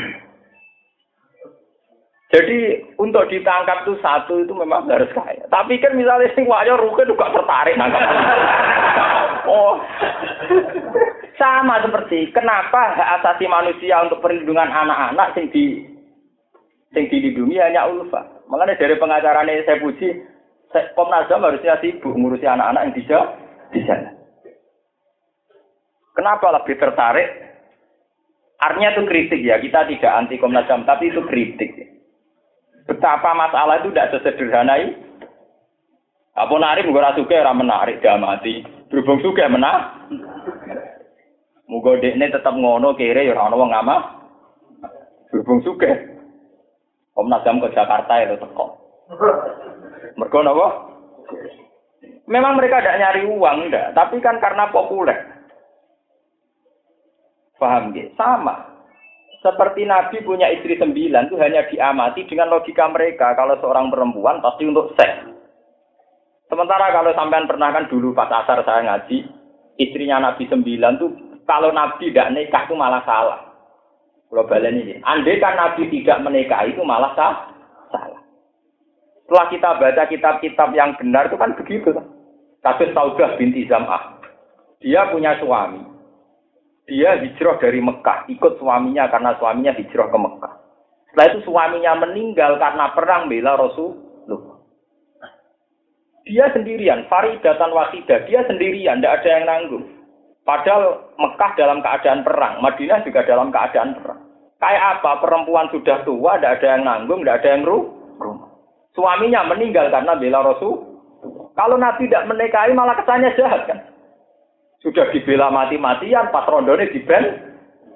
Jadi untuk ditangkap itu satu itu memang harus kaya. Tapi kan misalnya sing wayo rukin juga tertarik nangkap. oh. Sama seperti kenapa hak asasi manusia untuk perlindungan anak-anak sing di sing dilindungi hanya ulfa. Makanya dari pengacaranya saya puji, Komnas HAM harusnya sibuk ngurusi anak-anak yang bisa di sana. Kenapa lebih tertarik? Artinya itu kritik ya, kita tidak anti Komnas HAM, tapi itu kritik. Betapa masalah itu tidak sesederhana ini. Apa narik gue suka orang menarik dia mati. Berhubung suka menang. Muga dekne tetap ngono kere ya ora ono wong ngama. Berhubung suka. Komnas HAM ke Jakarta itu teko. Mergo napa? Memang mereka tidak nyari uang, enggak. Tapi kan karena populer. Paham ya? Sama. Seperti Nabi punya istri sembilan itu hanya diamati dengan logika mereka. Kalau seorang perempuan pasti untuk seks. Sementara kalau sampean pernah kan dulu pas asar saya ngaji, istrinya Nabi sembilan tuh kalau Nabi tidak nikah itu malah salah. Kalau ini, andai kan Nabi tidak menikah itu malah sah, salah. Setelah kita baca kitab-kitab yang benar itu kan begitu. Kasus Saudah binti Zam'ah. Dia punya suami. Dia hijrah dari Mekah, ikut suaminya karena suaminya hijrah ke Mekah. Setelah itu suaminya meninggal karena perang bela Rasulullah. Dia sendirian, Faridatan Wasidah, dia sendirian, tidak ada yang nanggung. Padahal Mekah dalam keadaan perang, Madinah juga dalam keadaan perang. Kayak apa? Perempuan sudah tua, tidak ada yang nanggung, tidak ada yang rumah. Suaminya meninggal karena bela Rasul. Kalau Nabi tidak menikahi malah kesannya jahat kan. Sudah dibela mati-matian, pas rondone diben,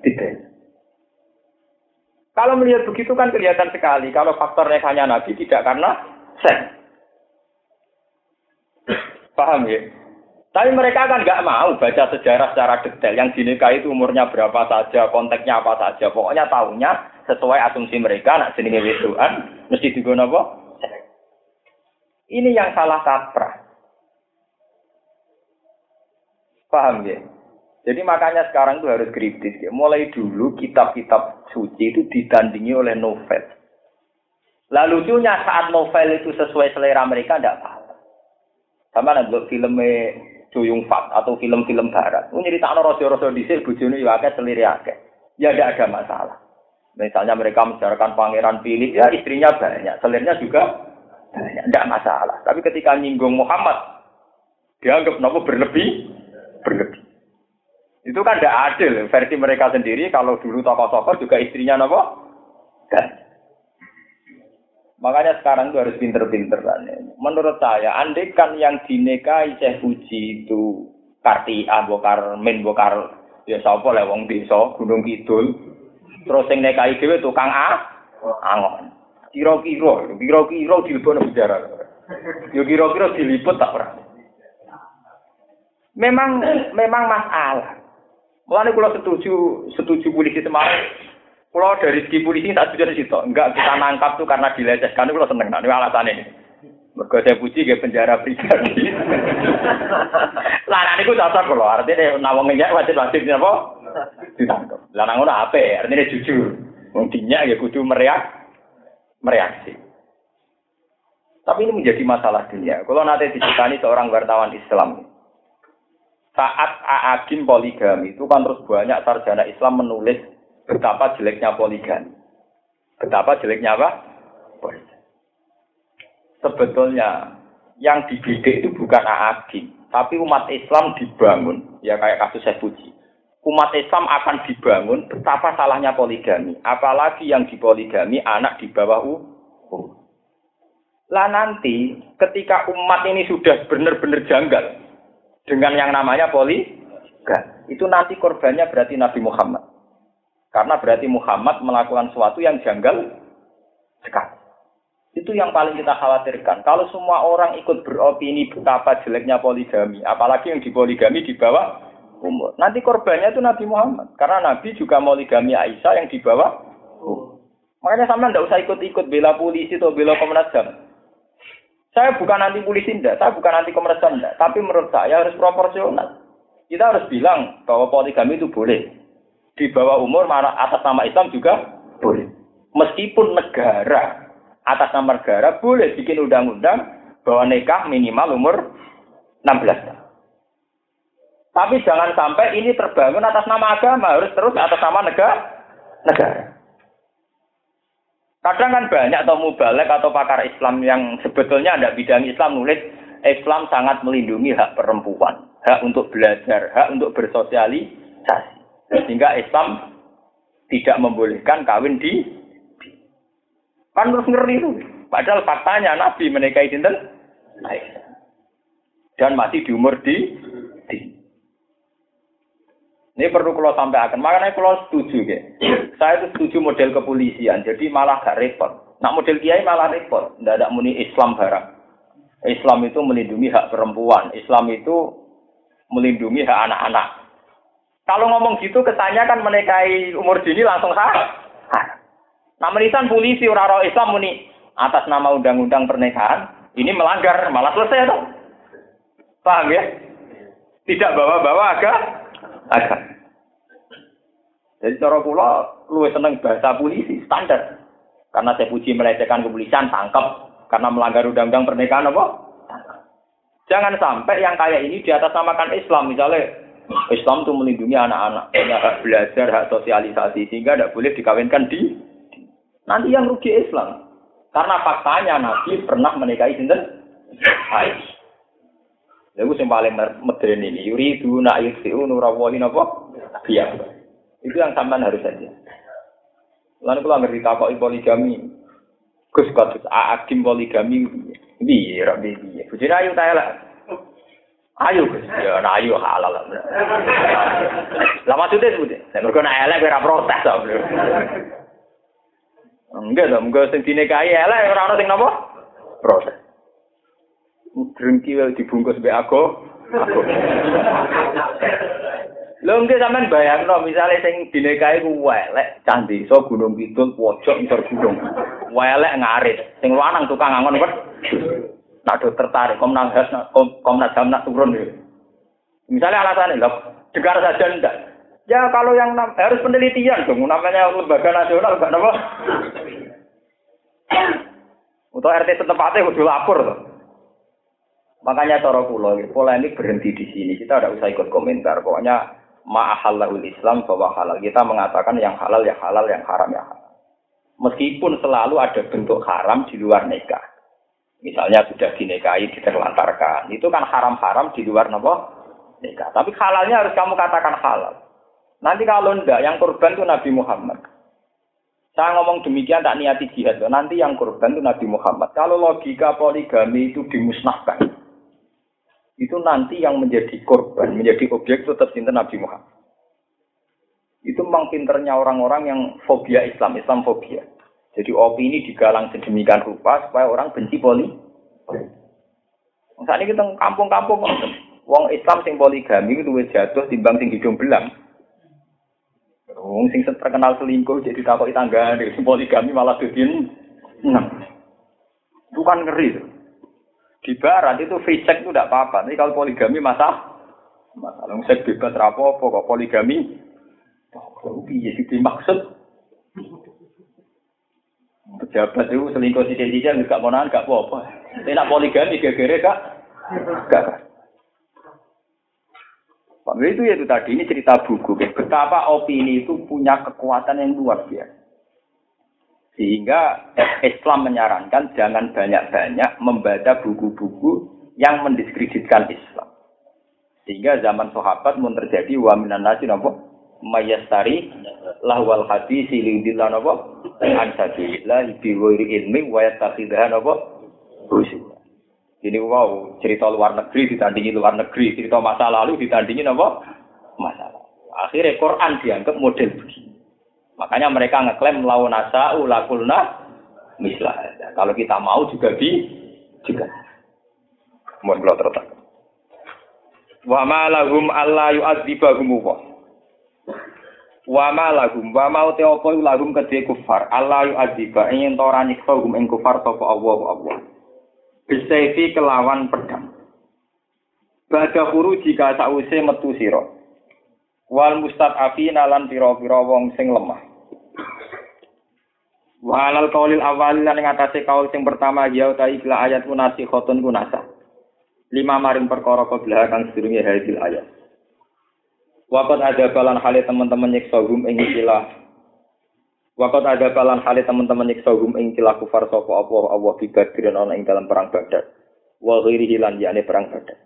diben. Kalau melihat begitu kan kelihatan sekali kalau faktornya hanya Nabi tidak karena seks. Paham ya? Tapi mereka kan nggak mau baca sejarah secara detail. Yang dinikahi itu umurnya berapa saja, konteksnya apa saja. Pokoknya tahunya sesuai asumsi mereka, nak jenenge wedoan, mesti digunakan apa? Ini yang salah kaprah. Paham ya? Jadi makanya sekarang itu harus kritis. Ya. Mulai dulu kitab-kitab suci itu ditandingi oleh novel. Lalu lucunya saat novel itu sesuai selera mereka tidak apa-apa. Sama nanti filmnya Juyung Fat atau film-film barat. Ini cerita rojo-rojo disir bujuni akeh seliri. Ya tidak ada masalah. Misalnya mereka membicarakan pangeran Philip, ya istrinya banyak, selirnya juga banyak, tidak masalah. Tapi ketika nyinggung Muhammad, dianggap nopo berlebih, berlebih. Itu kan tidak adil versi mereka sendiri kalau dulu tokoh-tokoh juga istrinya nopo kan. Makanya sekarang itu harus pinter-pinter. Menurut saya, andai kan yang dinikahi Syekh Puji itu Kartia, Bokar, Min, Bokar, ya sapa lah wong desa, Gunung Kidul. Terus yang nikahi dhewe tukang A, angon. Kira-kira, kira-kira diliput penjara. Yo kira-kira diliput tak pernah. Memang memang masalah. Mulane kula setuju setuju polisi Semarang. Kula dari segi polisi tak setuju situ. Enggak kita nangkap tuh karena dilecehkan kula seneng. Nah, ini alasannya. Mergo saya puji ke penjara pribadi. Lah niku cocok kula. Artinya nawang nyak wajib-wajib apa? Ditangkap. Lah nang ngono ape? Artinya jujur. Wong ya kudu mereak mereaksi. Tapi ini menjadi masalah dunia. Kalau nanti dicitani seorang wartawan Islam, saat Aagim poligami itu kan terus banyak sarjana Islam menulis betapa jeleknya poligami. Betapa jeleknya apa? Sebetulnya yang dididik itu bukan Aagim, tapi umat Islam dibangun, ya kayak kasus saya puji. umat Islam akan dibangun betapa salahnya poligami. Apalagi yang dipoligami anak di bawah umur. Lah nanti ketika umat ini sudah benar-benar janggal dengan yang namanya poligami, itu nanti korbannya berarti Nabi Muhammad. Karena berarti Muhammad melakukan sesuatu yang janggal sekali. Itu yang paling kita khawatirkan. Kalau semua orang ikut beropini betapa jeleknya poligami, apalagi yang dipoligami di bawah umur. Nanti korbannya itu Nabi Muhammad. Karena Nabi juga poligami Aisyah yang di bawah umur. Makanya sama tidak usah ikut-ikut bela polisi atau bela Komnas HAM. Saya bukan anti polisi enggak, saya bukan anti Komnas HAM enggak. Tapi menurut saya harus proporsional. Kita harus bilang bahwa poligami itu boleh. Di bawah umur, atas nama Islam juga boleh. Meskipun negara atas nama negara boleh bikin undang-undang bahwa nikah minimal umur 16 tahun. Tapi jangan sampai ini terbangun atas nama agama, harus terus atas nama negara. negara. Kadang kan banyak atau mubalek atau pakar Islam yang sebetulnya ada bidang Islam nulis Islam sangat melindungi hak perempuan, hak untuk belajar, hak untuk bersosialisasi. Sehingga Islam tidak membolehkan kawin di Kan terus ngeri itu. Padahal faktanya Nabi menikahi? Aisyah. Dan masih di umur di, di. Ini perlu kalau sampai akan. Makanya kalau setuju, ya. saya itu setuju model kepolisian. Jadi malah gak repot. Nak model kiai malah repot. Tidak ada muni Islam barang. Islam itu melindungi hak perempuan. Islam itu melindungi hak anak-anak. Kalau ngomong gitu, kesannya kan menikahi umur dini langsung sah. Nah menisan polisi orang Islam muni atas nama undang-undang pernikahan ini melanggar malah selesai dong. Paham ya? Tidak bawa-bawa agak agak. Jadi cara kula luwih seneng bahasa polisi standar. Karena saya puji melecehkan kepolisian tangkap karena melanggar undang-undang pernikahan apa? Jangan sampai yang kayak ini di atas namakan Islam misalnya Islam itu melindungi anak-anak, punya hak belajar, hak sosialisasi sehingga tidak boleh dikawinkan di Nanti yang rugi Islam. Karena faktanya Nabi pernah menikahi sinten? Aisyah. Lalu yang paling modern ini, yuri itu nak yusiu nurawali apa? Iya. Itu yang sampean harus saja. Lalu kalau ngerti takoi poligami, Gus kados akim poligami, bi, rabi bi. Bujine ayu ta. Ayo Gus, ya nah ayo halal lah. Maksudnya sebutnya, saya berkona elek ora protes to. Enggak dong, enggak sing dinikahi elek ora ono sing napa? Proses. Drengki wae dibungkus mbek aku. Lho enggak sampean bayangno misale sing dinikahi ku elek candi so gunung kidul pojok ngisor gunung. Elek ngarit, sing lanang tukang kok. Nak do tertarik komnas komnas ham nak turun ya. Misalnya alasannya, lho, dengar saja enggak. Ya kalau yang harus penelitian dong, namanya lembaga nasional enggak apa? Untuk RT setempatnya kudu lapor tuh. Makanya cara kula polemik berhenti di sini. Kita tidak usah ikut komentar. Pokoknya ma'ahalul Islam bahwa halal. Kita mengatakan yang halal ya halal, yang haram ya haram. Meskipun selalu ada bentuk haram di luar nikah. Misalnya sudah dinikahi, diterlantarkan. Itu kan haram-haram di luar nopo nikah. Tapi halalnya harus kamu katakan halal. Nanti kalau ndak, yang korban itu Nabi Muhammad. Saya ngomong demikian tak niati jihad. Nanti yang korban itu Nabi Muhammad. Kalau logika poligami itu dimusnahkan, itu nanti yang menjadi korban, menjadi objek itu tetap Nabi Muhammad. Itu memang pinternya orang-orang yang fobia Islam, Islam fobia. Jadi opini digalang sedemikian rupa supaya orang benci poli. Saat ini kita kampung-kampung, wong Islam sing poligami itu jatuh timbang sing hidung belang. Wong sing terkenal selingkuh jadi takoki tangga poligami malah dudin. Nah. Bukan ngeri itu. Di barat itu free sex itu tidak apa-apa. Tapi kalau poligami masa masalah seks bebas rapo kok poligami. Oh, piye sih dimaksud? Pejabat itu selingkuh sisi-sisi nggak mau nang nggak apa-apa. Tapi nak poligami gara-gara kak? Gak. Pak itu ya itu tadi ini cerita buku, betapa opini itu punya kekuatan yang luar biasa. Sehingga Islam menyarankan jangan banyak-banyak membaca buku-buku yang mendiskreditkan Islam. Sehingga zaman sahabat pun terjadi wa minan nasi napa? Mayastari lahwal hadis lindillah napa? An sabilillah bi ilmi wa yattakhidha napa? Ini wow cerita luar negeri ditandingi luar negeri cerita masa lalu ditandingi napa? Masa lalu. Akhirnya Quran dianggap model begini makanya mereka ngeklaim lawan asa ulakulna mislah. Kalau kita mau juga di juga. Mohon terus wa ma lahum alla yu'adzibahum wa ma lahum wa ma te apa lahum kedhe kufar. Alla yu'adziba ing ento ora nyiksa hum ing kufar sapa Allah Allah. Bisaifi kelawan pedang. Bada huru jika sause metu sira. Wal mustad'afina lan pira-pira wong sing lemah Walal kaulil awal lan ngatasé kaul sing pertama ya ta ikla ayat kunasi khotun kunasa. Lima maring perkara keblah kang sedurunge hadil ayat. Wakat ada balan hale teman-teman nyiksa gum ing ikilah. Wakat ada balan hale teman-teman nyiksa gum ing kufar sapa apa Allah bibadrin ana ing dalam perang Badar. Wa ghairihi lan yakni perang Badar.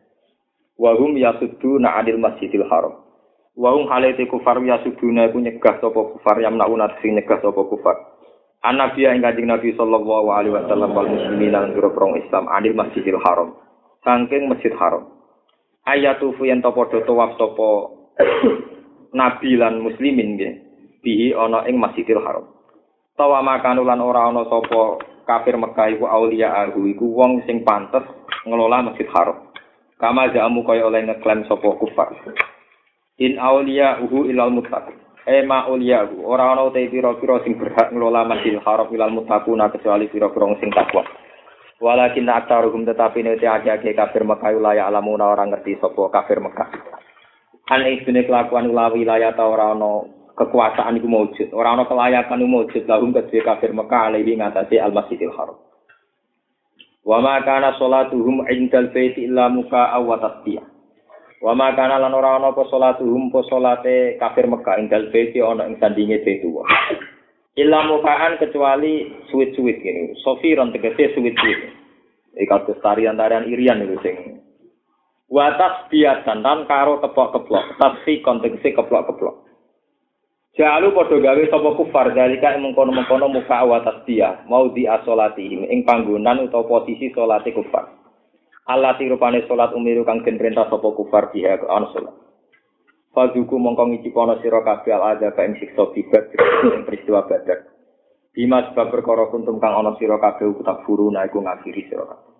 Wa hum yasudduna 'anil Masjidil Haram. Wa hum hale te kufar yasudduna iku nyegah sapa kufar yamnauna sing nyegah sapa kufar. An-Nabi ing Kanjeng Nabi sallallahu alaihi wasallam wal muslimin lan grong Islam 'anil Masjidil Haram. Saking Masjid Haram. Ayatufu yen to padha tawaf sapa nabi lan muslimin nggih bihi ana ing Masjidil Haram. Tawa makan lan ora ana sapa kafir Mekah iku aulia ahu iku wong sing pantes ngelola Masjid Haram. Kama jamu kaya oleh ngeklaim sapa kufar. In aulia uhu ilal muttaqin. E ma aulia uhu ora ana te pira-pira sing berhak ngelola Masjidil Haram ilal muttaquna kecuali pira-pira sing takwa. Walakin aktaruhum tetapi nek ake kafir Mekah layak alamuna orang ngerti sapa kafir Mekah. an isune kelakuan ulawi wilayah ta ora ana kekuasaan iku maujud ora ana kelayakan iku maujud lahum kedhe kafir Mekah alihi ngatasi al Masjidil Haram. Wa ma kana salatuhum indal baiti illa muka wa tasbih wa ma kana lan ora ana apa salatuhum apa salate kafir Mekah indal baiti ana ing sandinge baitu illa mukaan kecuali suwit-suwit gini sofiron tegese suwit-suwit Ikat tarian-tarian irian itu sing Watas biatan lan karo keplok-keplok. Tasfi konteksi keplok-keplok. Jalu padha gawe sapa kufar dalika mengkono-mengkono muka watas dia mau di asolati ing panggonan utawa posisi salate kufar. Allah rupane salat umiru kang den perintah sapa kufar dia ke ana salat. Fazuku mongko ngicipono sira kabeh al ada ing siksa bibat ing peristiwa badar. Bima sebab perkara kuntum kang ana sira kabeh utak furuna iku ngakhiri sira kabeh.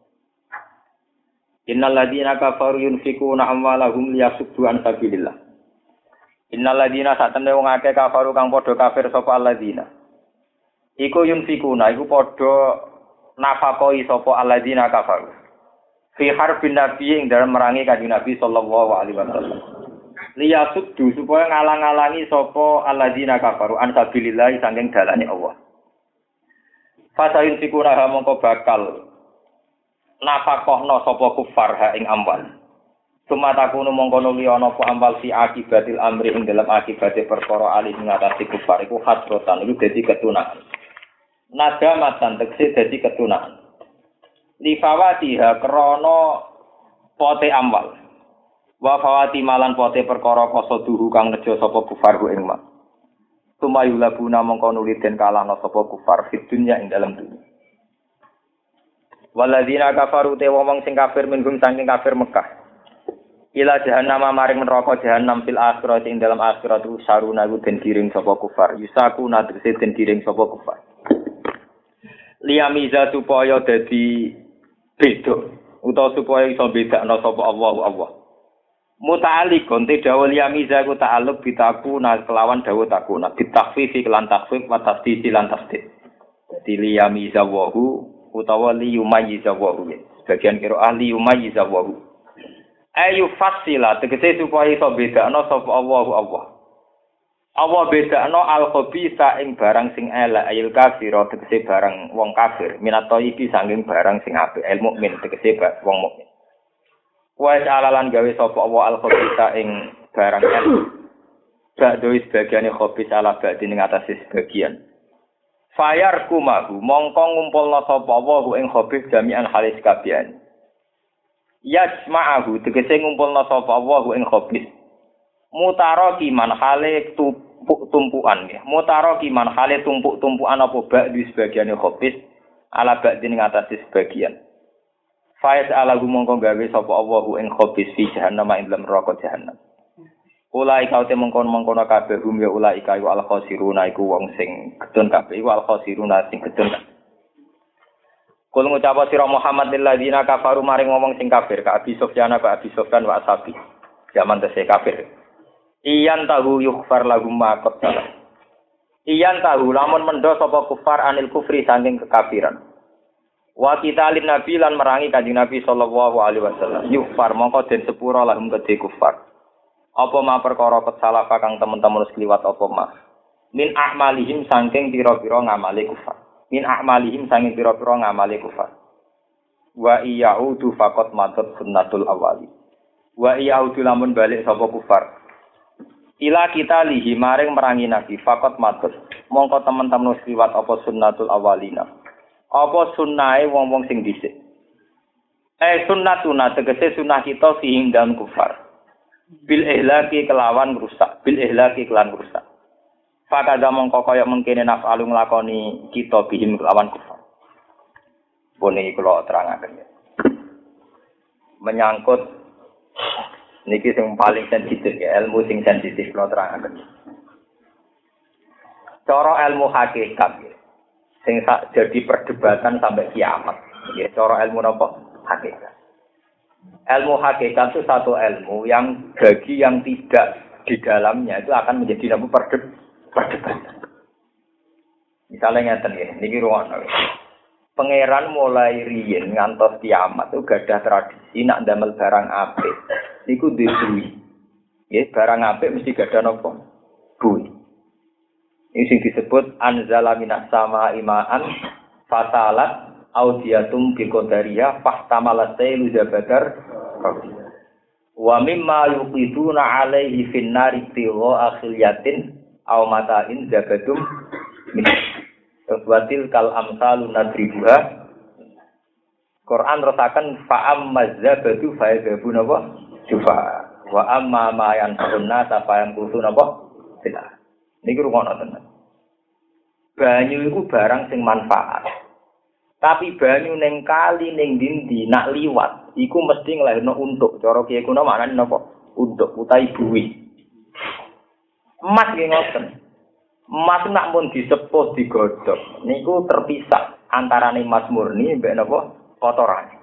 Innal ladina kafaru yunfikuna amwalahum liyasuddu an sabilillah. Innal ladina satene wong akeh kafaru kang padha kafir sapa alladzina. Iku yunfikuna iku padha nafakoi sapa alladzina kafaru. Fi harbin nabi ing dalam merangi kanjeng Nabi sallallahu alaihi wasallam. Liyasuddu supaya ngalang-alangi sapa alladzina kafaru an sabilillah saking dalane Allah. Fasayun sikuna mongko bakal nafakohno sapa kufar ha ing amwal. Sumatakunu mongko nuli ana apa amwal si akibatil amri ing dalam akibate perkara alih ngatasi kufar iku hasrotan iku dadi ketunakan. Nada matan tekse dadi ketunakan. Lifawatiha krana pote amwal. Wa fawati malan pote perkara koso duhu kang nejo sapa kufar ing mak. Tumayulabuna mongko nuli den kalahno sapa kufar fid dunya ing dalam dunia. Waladina kafaru te wong sing kafir minhum saking kafir Mekah. Ila jahannam maring neraka jahannam fil akhirat ing dalam akhirat saruna ku den kiring sapa kufar. Yusaku nadrese den kiring sapa kufar. Liyamiza supaya dadi beda utawa supaya iso bedakno sapa Allah Allah. Muta'alliqun te dawa liyamiza ku ta'alluq bitaku na kelawan dawa takuna bitakfifi kelan takfif wa tasdidi lan tasdid. Dadi liyamiza wahu utawa li yumayyiza wa hu. Sebagian kira ahli yumayyiza wa hu. Ayu fasila tegese supaya iso bedakno sapa Allah Allah. Allah bedakno al khabisa ing barang sing elek ayil kafir tegese barang wong kafir minato iki sanging barang sing apik el mukmin tegese wong mukmin. Wa alalan gawe sapa Allah al khabisa ing barang elek. Ba'doi sebagiannya khobis ala ba'di ning atas sebagian. Fayar kumahu mongko ngumpulna sapa wa ing habib jami'an halis kabian. Yajma'ahu tegese ngumpulna sapa wa ing habib. Mutaro kiman hale tumpuan ya. Mutaro kiman hale tumpuk tumpuan apa bak di sebagian khobis ala bak di ngatasi sebagian. Faiz ala gumongko gawe sapa Allahu ing khobis fi jahannam ing dalam neraka jahannam. Ulai kau te mengkon mengkono kabeh hum ya ulai kayu al khosiruna iku wong sing gedun kabeh iku al khosiruna sing gedun Kul ngucap sira Muhammad lil ladina kafaru maring ngomong sing kafir ka Abi Sufyan ka Abi Sufyan wa Asabi. Zaman tesih kafir. Iyan tahu yukhfar lagu ma salah. Iyan tahu lamun mendo sapa kufar anil kufri saking kekafiran. Wa kita lin nabi lan merangi kanjeng Nabi sallallahu alaihi wasallam. Yukhfar mongko den sepura lahum kedhe kufar. Apa ma perkara kesalah kang teman-teman wis kliwat apa ma. Min ahmalihim saking pira-pira ngamale kufar. min a'malihim sanging pira-pira ngamale kufar. Wa iyaudu faqat matat sunnatul awali. Wa iyaudu lamun balik sapa kufar. Ila kita lihi maring merangi nabi faqat matat. Mongko teman-teman liwat apa sunnatul awalina. Apa sunnahe wong-wong sing dhisik. Eh sunnatuna tegese sunnah kita fihim dan kufar. Bil ihlaki kelawan rusak, bil ihlaki kelawan rusak. Fakada mongko kaya mengkene naf'alu nglakoni kita bihim lawan kufar. Bone kula terangaken ya. Menyangkut niki sing paling sensitif ya, ilmu sing sensitif kula terangaken. Cara ilmu hakikat ya. Sing jadi perdebatan sampai kiamat. Ya, cara ilmu napa? Hakikat. Ilmu hakikat itu satu ilmu yang bagi yang tidak di dalamnya itu akan menjadi nama perdebatan. Misalnya ngeten ya, niki ruang Pangeran mulai riyen ngantos kiamat itu gadah tradisi nak damel barang apik. Niku disuwi. Ya, barang apik mesti gadah napa? Bui. Ini sing disebut anzala minas sama imaan fasalat audiatum bi qadariyah fahtamalat sailu jabadar wa mimma yuqiduna alaihi finnari tiwa akhiliyatin aw matain zabadum min Watil kal amsalu nadribuha Quran rotakan fa'am mazabadu fa'adabu napa? Jufa. Wa amma ma yanfa'un nasa fa'am kutu napa? Tidak niki rungono tenan. Banyu iku barang sing manfaat. Tapi banyu ning kali ning dindi nak liwat iku mesti nglahirno untuk. Cara kiye kuna maknane napa? Untuk utai buwi. Emas nggih ngoten. Emas nak pun disepuh digodhog niku terpisah antara emas murni mbek napa kotoran.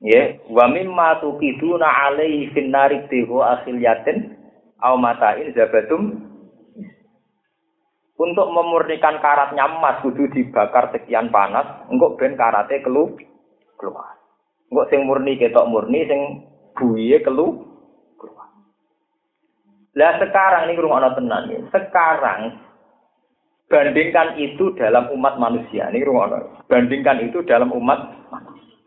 Ya, wa mimma tuqiduna alaihi fin nari tihu akhiliyatin aw matain zabatum untuk memurnikan karatnya emas kudu dibakar sekian panas, engkau ben karate kelu keluar. Engkau sing murni ketok murni, sing buye kelu lah sekarang ini rumah tenan. Sekarang bandingkan itu dalam umat manusia. Ini rumah Bandingkan itu dalam umat manusia.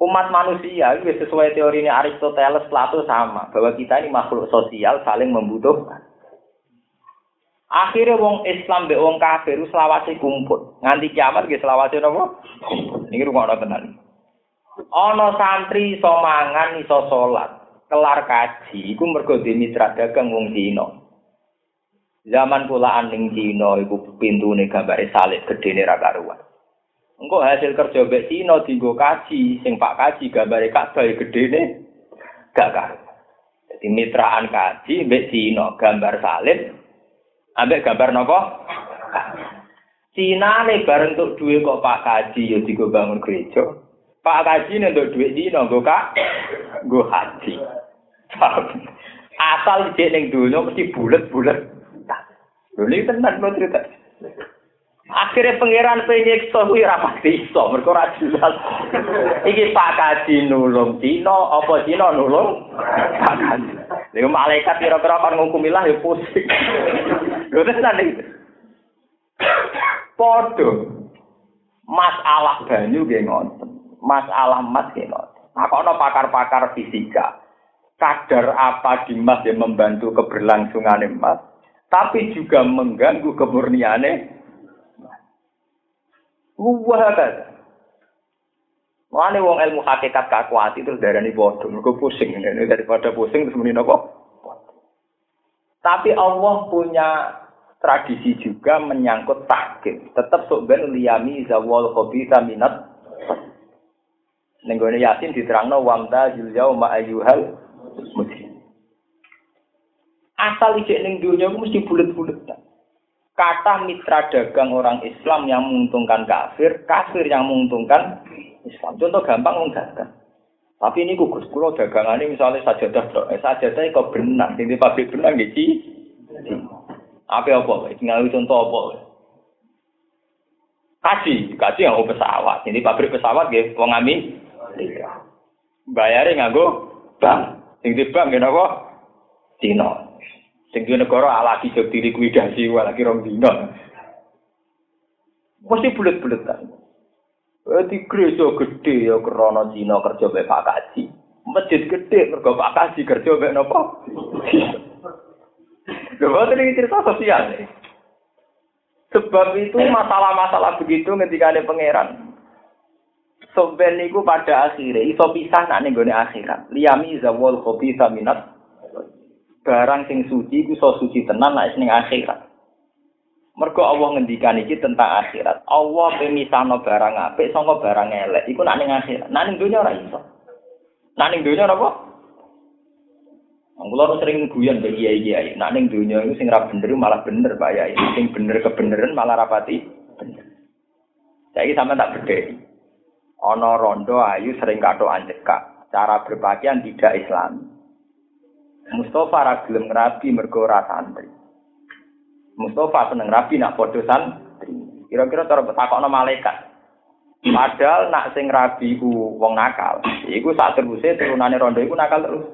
Umat manusia itu sesuai teori ini Aristoteles Plato sama bahwa kita ini makhluk sosial saling membutuhkan. Akhirnya wong Islam be wong kafir selawase kumpul. Nganti kiamat ge selawase napa? Ini rumah tenan. Ana santri iso mangan iso salat kelar kaji iku mergo mitra dagang wong Cina. Zaman pulaan ning Cina iku pintune gambare salib gedene ra karuan. Engko hasil kerja mbek Cina dienggo kaji, sing Pak kaji gambare Ka'bah gedene gak karuan. Jadi mitraan kaji mbek Cina gambar salib ambek gambar napa? Cina nih bareng untuk duit kok Pak Kaji ya digo bangun gereja. Pak Kaji nih untuk duit Cina gue kak, gue haji. Asal dia neng dulu mesti bulat-bulat. Lho iki tenan kok cerita. Akhirnya pangeran kuwi ora pasti iso, mergo ora jelas. Iki Pak Kaji nulung Cina, apa Cina nulung Pak Kaji. Lha malaikat kira-kira kan nghukumilah ya pusing. Lho tenan iki. Podo. Masalah banyu nggih ngoten. Masalah nggih ngoten. Nah, pakar-pakar fisika. kadar apa di emas yang membantu keberlangsungan emas, tapi juga mengganggu kemurniannya. Wah, Mulane wong ilmu hakikat kakuati terus darani padha, mergo pusing ini daripada pusing terus muni napa? Tapi Allah punya tradisi juga menyangkut takkim. Tetap sok ben liyami zawal khabitha minat. Ning gone Yasin diterangno wamta jul yauma ayyuhal muslim. Asal ijek ning dunia mesti bulet-bulet. Kata mitra dagang orang Islam yang menguntungkan kafir, kafir yang menguntungkan Islam. Contoh gampang wong dagang. Tapi ini gugus kulo dagangan ini misalnya sajadah dok, eh, sajadah kok benang, ini pabrik benang gitu. Apa apa? Tinggal contoh apa? Kaji, kaji yang pesawat. Ini pabrik pesawat gitu, wong ami. Bayarnya nganggo bank. Sing di bank gitu apa? Cina. Sing di negara alaki jog dilikuidasi, lagi rong dino. Mesti bulat-bulatan. Eh di gereja gede ya krana Cina kerja mek Pak Kaji. Masjid gede mergo Pak Kaji kerja mek napa? Lho boten iki cerita sosial. Sebab itu masalah-masalah begitu ketika pangeran. Soben niku pada akhirnya iso pisah nak ning gone akhirat. Liyami zawal khabitha minat barang sing suci iku iso suci tenan nek ning akhirat. Mergo Allah ngendikan iki tentang akhirat. Allah pemisahno barang apik saka barang elek. Iku nak ning akhirat. Nak ning donya ora iso. Nak ning donya apa? Kulo sering guyon ke kiai-kiai. Nak ning donya iku sing ra bener malah bener Pak Yai. Sing bener kebeneran malah rapati bener. Saiki sampe tak bedhe. Ana rondo ayu sering kato anjekak. Cara berpakaian tidak Islam. Mustafa ra gelem ngrabi mergo ora santri. Mustafa seneng rabi nak padha santri. Kira-kira cara takokno malaikat. Padahal nak sing rabi ku wong nakal, iku sak teruse turunane rondo iku nakal terus.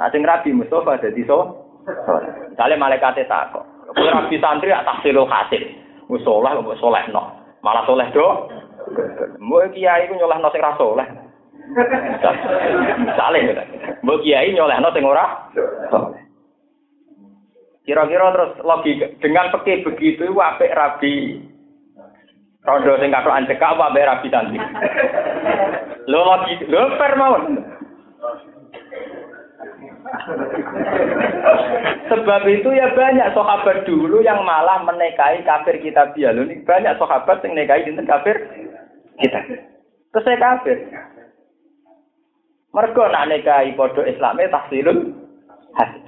Nak sing rabi Mustafa dadi so. Misale malaikate takok. Kowe rabi santri tak tahsilul hasil. Wis saleh kok salehno. Malah saleh do. Mbok kiai ku nyolehno sing ra saleh. Misale, mbok kiai nyolehno sing ora saleh. Kira-kira terus logika dengan begitu itu apik rabi rondo sing kathok ancekak apa apik rabi santri. Lo lagi lo mawon. Sebab itu ya banyak sahabat dulu yang malah menikahi kafir kita biar ini banyak sahabat yang menikahi dinten kafir kita. Terus saya kafir. Mereka nak nikahi podo Islamnya tahsilun hasil.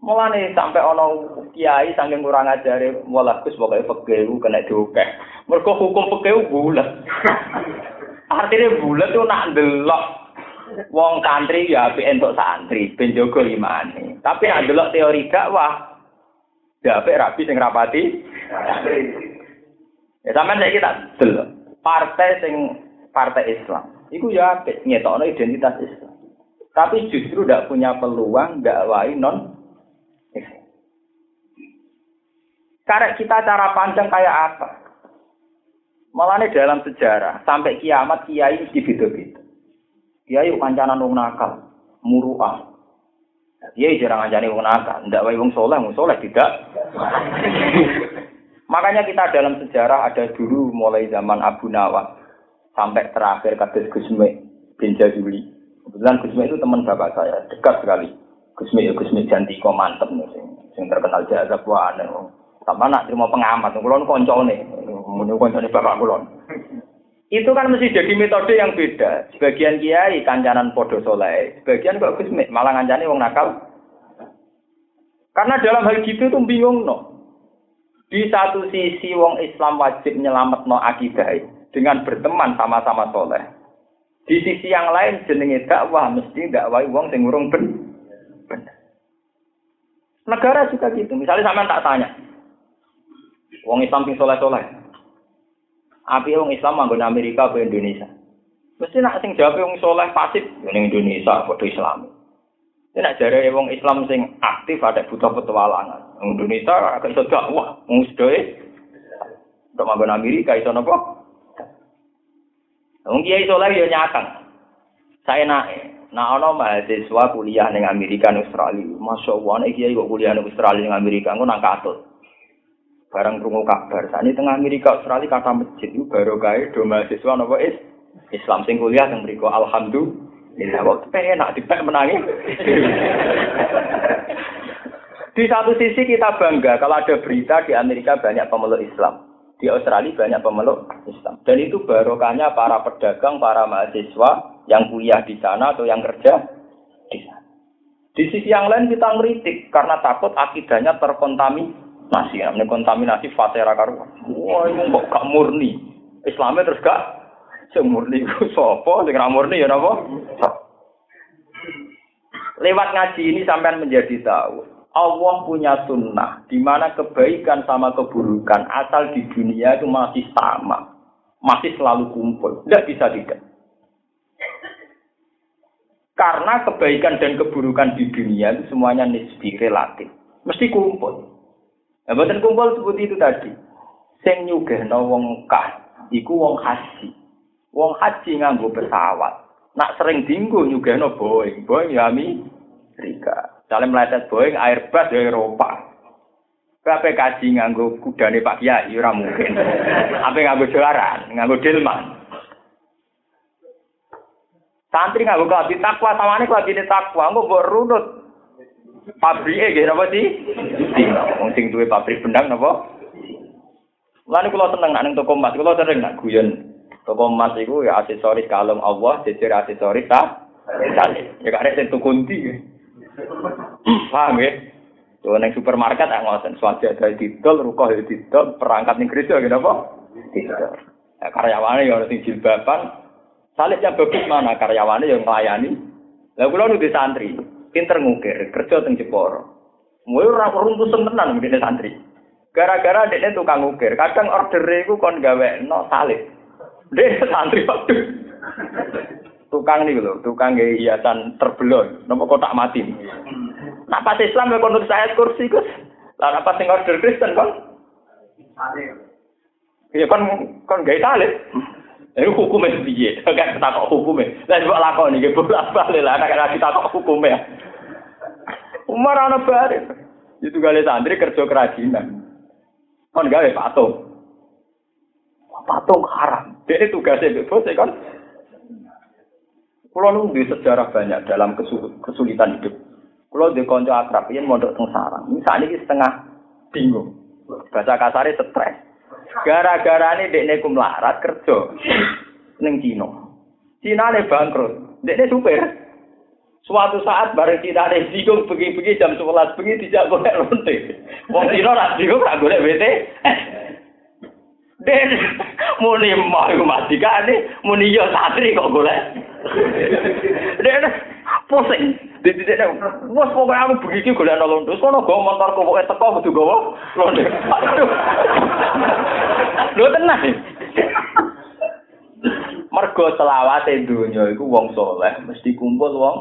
Mulane sampai ono kiai saking kurang ajare malah Gus pokoke fikih kena diukeh. Mergo hukum fikih bulat. Artinya bulat tuh nak delok wong santri ya apik entuk santri ben jaga limane. Tapi nak delok teori dakwah ya apik rapi sing rapati. Ya sampean saiki tak delok. Partai sing partai Islam. Iku ya apik ngetokno identitas Islam. Tapi justru tidak punya peluang gak wae non Karena kita cara pandang kayak apa? Malah dalam sejarah sampai kiamat kiai mesti beda-beda. Kiai kancanan wong nakal, muruah. Kiai jarang ngancani wong nakal, ndak wae wong soleh, wong soleh tidak. Makanya kita dalam sejarah ada dulu mulai zaman Abu Nawas sampai terakhir kados Gusme bin Jaduli. Kebetulan Gusme itu teman bapak saya, dekat sekali. Gusme ya Gusme Jantiko mantep nih, sing terkenal jazab wah sama nak terima pengamat, kulon koncone, menurut koncone bapak kulon. Itu kan mesti jadi metode yang beda. Sebagian kiai kancanan podo soleh, sebagian kok gusmik malah ngancani wong nakal. Karena dalam hal gitu tuh bingung no. Di satu sisi wong Islam wajib nyelamat no akidah dengan berteman sama-sama soleh. Di sisi yang lain jenenge dakwah mesti dakwah wong sing urung ben. Negara juga gitu. Misalnya sama tak tanya, Wong Islam sing soleh-soleh. Api wong Islam manggon Amerika ke Indonesia. Mesti nak sing jawab wong soleh pasif ning Indonesia padha Islam. Ini nak jare wong Islam sing aktif ada butuh petualangan. Indonesia agak iso dakwah, wong sedoe. Untuk manggon Amerika iso napa? Wong kiai soleh yo nyakang. Saya naik. Nah, ono mahasiswa kuliah ning Amerika ning Australia. Masya Allah, nek kiai kok kuliah ning Australia ning Amerika, ngono nang katut. barang krungu kabar. Saat tengah Amerika Australia kata masjid itu baru kaya do mahasiswa nopo is Islam sing kuliah yang beriko alhamdulillah waktu pengen nak dipek menangi. Di satu sisi kita bangga kalau ada berita di Amerika banyak pemeluk Islam. Di Australia banyak pemeluk Islam. Dan itu barokahnya para pedagang, para mahasiswa yang kuliah di sana atau yang kerja di sana. Di sisi yang lain kita ngeritik karena takut akidahnya terkontaminasi. Namanya kontaminasi fatera karuan. Wah, ini kok gak murni. Islamnya terus gak semurni sopo, sing murni ya napa? Lewat ngaji ini sampai menjadi tahu Allah punya sunnah di mana kebaikan sama keburukan asal di dunia itu masih sama, masih selalu kumpul, tidak bisa tidak. Karena kebaikan dan keburukan di dunia itu semuanya nisbi relatif, mesti kumpul. Nah, bukan kumpul seperti itu tadi. Sing nyugehno wong kah, iku wong haji. Wong haji nganggo pesawat. Nak sering dinggo nyugehno Boeing, Boeing ya Amerika. Saling meleset Boeing, Airbus Eropa. Kape kaji nganggo kudane Pak Kiai ora mungkin. Apa nganggo jelaran, nganggo delman. Santri nganggo kelambi takwa, samane kelambi takwa, engko mbok runut. Pabrike nggih napa sih? Wong sing duwe pabrik benang napa? Lan kula seneng ning toko emas, kula sering nak guyon. Toko emas iku ya aksesoris kalung Allah, jejer aksesoris ta. Ya ada sing tukunti. Paham ya? Tuh neng supermarket yang ngoten, ada didol, rukoh ya didol, perangkat ning gereja gitu apa? Didol. Ya, karyawannya yang harus jilbaban, salibnya bagus mana karyawannya yang melayani. Lah kula nu santri, pinter ngukir, kerja teng Jeporo. Mulai ora runtuh tenan ngene santri. Gara-gara dekne tukang ngukir, kadang order iku kon gawe no salib. Dek santri waduh tukang nih lho, tukang gaya hiasan terbelon, nopo kotak mati. Nah pas Islam ya konut saya kursi kus, lah apa sing order Kristen kon? Iya kon kon gaya talib. Ini hukumnya piye? Kan takok hukumnya. Lah coba lakoni nggih bolak balik lah nek kita takok hukumnya. Umar ana bare. Itu gale santri kerja kerajinan. Kon gawe patung. Patung haram. Dia tugasnya bos kan Kulo nu sejarah banyak dalam kesulitan hidup. Kulo di konco akrab yen mondok teng sarang. Misalnya ini setengah bingung. Bahasa kasarnya stres. Gara-gara ini dekne kumlarat kerja neng Cina. Cina ne bangkrut. Dekne supir. Suatu saat bareng kita ada bingung pergi-pergi jam 11 pergi tidak boleh lonte. Wong Cina ora bingung ora golek WT. Den muni mau mati kan muni yo satri kok golek. Dek pusing. Di titik nek wes pokoke aku begitu golek londo. Kono go motor kok teko kudu gowo londo. Lho tenang. Mergo selawate donya iku wong soleh mesti kumpul wong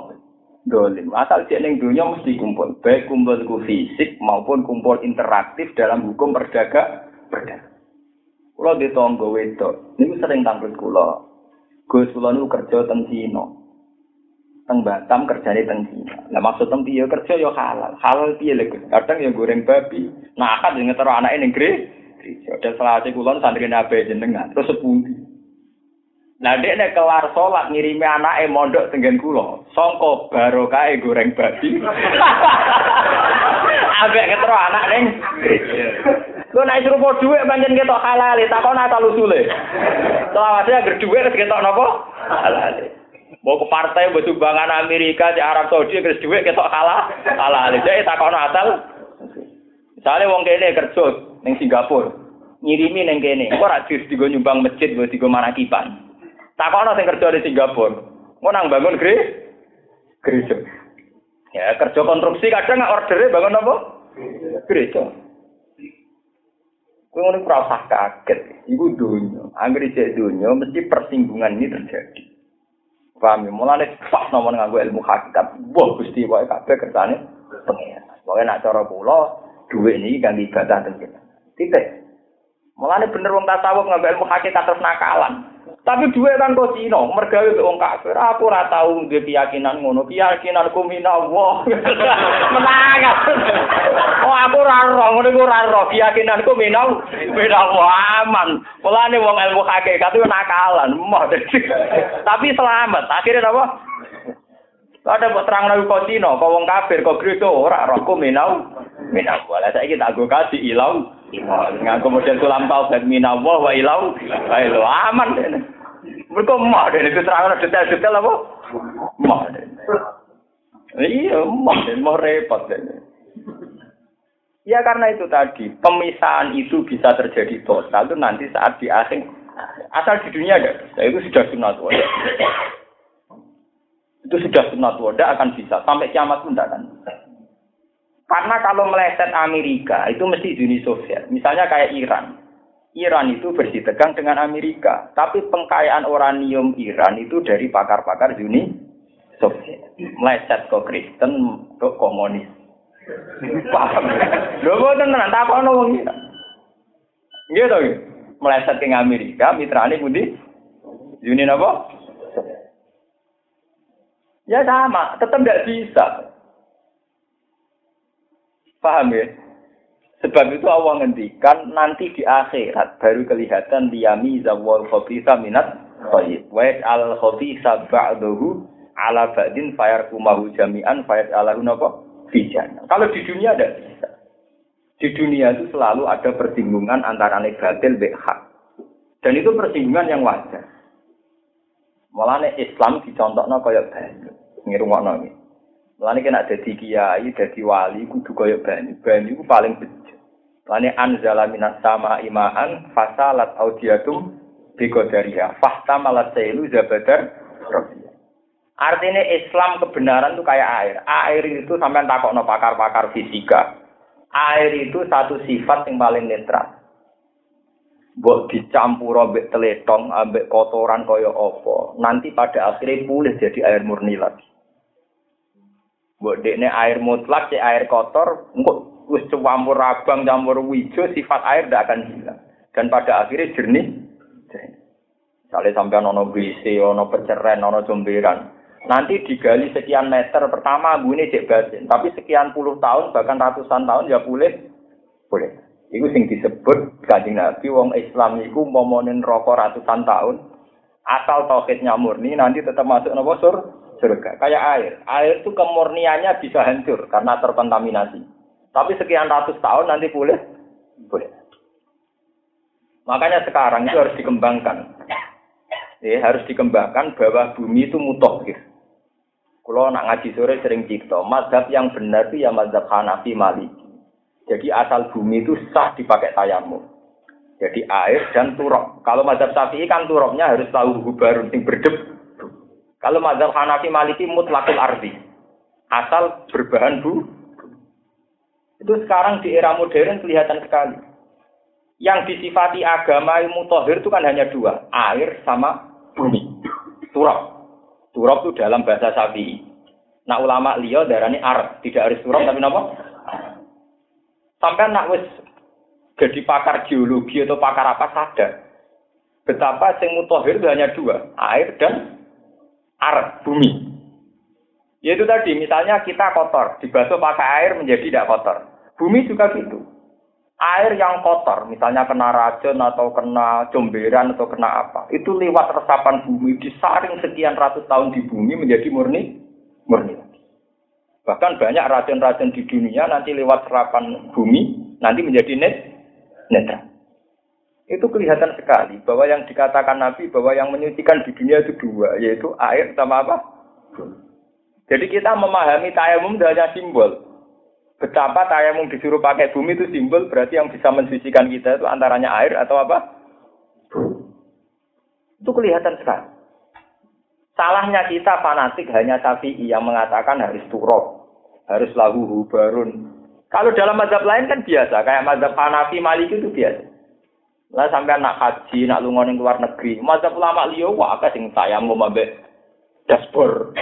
dolim. Asal cek ning donya mesti kumpul, baik kumpul ku fisik maupun kumpul interaktif dalam hukum perdagang. Perdagang. Kulo ditonggo wedok, niku sering tampil kulo. Gus kula niku kerja teng Cina. Teng Batam kerjane teng Cina. Lah maksud teng piye kerja ya halal. Halal piye lho Kadang ya goreng babi. Nah, akad yang ngetero anake ning gereja. Dan selawase kula santri nabe jenengan. Terus sepundi. Nah, dek nek kelar salat ngirimi anake mondok tenggen kula. Sangka barokah goreng babi. Ambek ngetero anak ning Lu naik serupa duit pancen ketok halal, takon asal usule. Selawase agar duit wis ketok napa? Halal. Mau ke partai buat sumbangan Amerika di Arab Saudi terus duit ketok halal, halal. Jadi takon asal. Misalnya wong kene kerja ning Singapura, ngirimi ning kene. Kok ora dis digo nyumbang masjid buat digo manakipan. Takono sing kerja di Singapura. Mau nang bangun gereja. Gereja. Ya kerja konstruksi kadang ordernya bangun apa? Gereja. Kowe ngono ora kaget. Iku donya. Anggere cek donya mesti persinggungan ini terjadi. Paham ya? Mulane pas nomor nganggo ilmu hakikat. Wah, Gusti wae kabeh kersane pengen. Pokoke nak cara kula dhuwit niki kangge ibadah kita. Titik. Mulane bener wong tasawuf nganggo ilmu hakikat terus nakalan. Tapi duwe kan kok Cina, mergawe wong kafir. Aku ora tau duwe keyakinan ngono. Keyakinanku minallah. Menang. oh aku ora ora ngono iku ora ora keyakinanku minal minallah aman. Mulane wong ilmu hakikat itu nakalan. Tapi selamat. Akhirnya apa? Ada buat terang nabi kau Cina, kau wong kafir, kau Kristen, ora rokok minau, minau. Walau saya kita gue kasih ilau, nggak kemudian tulang taubat minau, wa ilau, ilau aman. Mereka mah deh, itu terang detail-detail apa? Mah. Iya, mah deh, mau repot deh. Ya karena itu tadi, pemisahan itu bisa terjadi total itu nanti saat di akhir. Asal di dunia ada, itu sudah sunat Itu sudah sunat wada akan bisa. Sampai kiamat pun tidak akan Karena kalau meleset Amerika, itu mesti Uni Soviet. Misalnya kayak Iran. Iran itu bersih tegang dengan Amerika. Tapi pengkayaan uranium Iran itu dari pakar-pakar Uni Soviet. Meleset ke Kristen, ke komunis. Paham? Lho boten tenan takono wong iki. Nggih to. Meleset ke Amerika, mitrane pundi? Uni napa? Ya sama, tetap tidak bisa. Paham ya? Sebab itu Allah ngendikan nanti di akhirat baru kelihatan liyami zawal khobisa minat khayyib. Wa al khobisa ba'dahu ala ba'din fayar kumahu jami'an fayar ala napa? Fijan. Kalau di dunia ada. Di dunia itu selalu ada persinggungan antara negatif dan hak. Dan itu persinggungan yang wajar. Mulane Islam dicontohno kaya banyu. Ngirungokno iki. Mulane kena dadi kiai, dadi wali kudu kaya banyu. Banyu ku paling bejo. Mulane anzala minas sama imaan fasalat audiatum biqadariha. Fahtamalat sailu zabadar Artinya Islam kebenaran itu kayak air. Air itu sampai takok no pakar-pakar fisika. Air itu satu sifat yang paling netral. buat dicampur ambek teletong, ambek kotoran kaya apa. Nanti pada akhirnya pulih jadi air murni lagi. Buat dekne air mutlak, si air kotor, engkau wis campur abang, campur wijo, sifat air tidak akan hilang. Dan pada akhirnya jernih. jernih. Misalnya sampai ono BC, ono peceren, ono jomberan. Nanti digali sekian meter, pertama ini cek batin. Tapi sekian puluh tahun, bahkan ratusan tahun ya boleh. Boleh. Iku sing disebut kanjeng Nabi wong Islam iku momonin rokok ratusan tahun. Asal tauhidnya murni nanti tetap masuk nopo sur surga. Kayak air. Air itu kemurniannya bisa hancur karena terkontaminasi. Tapi sekian ratus tahun nanti boleh boleh. Makanya sekarang itu harus dikembangkan. Ya, harus dikembangkan bahwa bumi itu mutoh gitu. Kalau nak ngaji sore sering cipto, mazhab yang benar itu ya mazhab Hanafi Maliki. Jadi asal bumi itu sah dipakai tayamum. Jadi air dan turok. Kalau mazhab Syafi'i kan turoknya harus tahu hubarun berdeb. Kalau mazhab Hanafi Maliki mutlakul ardi. Asal berbahan bu. Itu sekarang di era modern kelihatan sekali. Yang disifati agama ilmu tohir itu kan hanya dua. Air sama bumi. Turok. Turok itu dalam bahasa Syafi'i. Nah ulama liya darani ar. Tidak harus turok tapi apa? Sampai nak wis jadi pakar geologi atau pakar apa sadar betapa sing mutohir itu hanya dua, air dan ar bumi. Yaitu tadi, misalnya kita kotor, dibasuh pakai air menjadi tidak kotor. Bumi juga gitu. Air yang kotor, misalnya kena racun atau kena comberan atau kena apa, itu lewat resapan bumi, disaring sekian ratus tahun di bumi menjadi murni, murni. Bahkan banyak racun-racun di dunia nanti lewat serapan bumi, nanti menjadi net, netral. Itu kelihatan sekali bahwa yang dikatakan Nabi bahwa yang menyucikan di dunia itu dua, yaitu air sama apa? Jadi kita memahami tayamum hanya simbol. Betapa tayamum disuruh pakai bumi itu simbol, berarti yang bisa mensucikan kita itu antaranya air atau apa? Itu kelihatan sekali. Salahnya kita fanatik hanya tapi yang mengatakan harus turok harus lahu hubarun. Kalau dalam mazhab lain kan biasa, kayak mazhab Hanafi Maliki itu biasa. Lah sampai anak haji, nak lunga ning luar negeri, mazhab ulama liya wah akeh sing mau ambek dashboard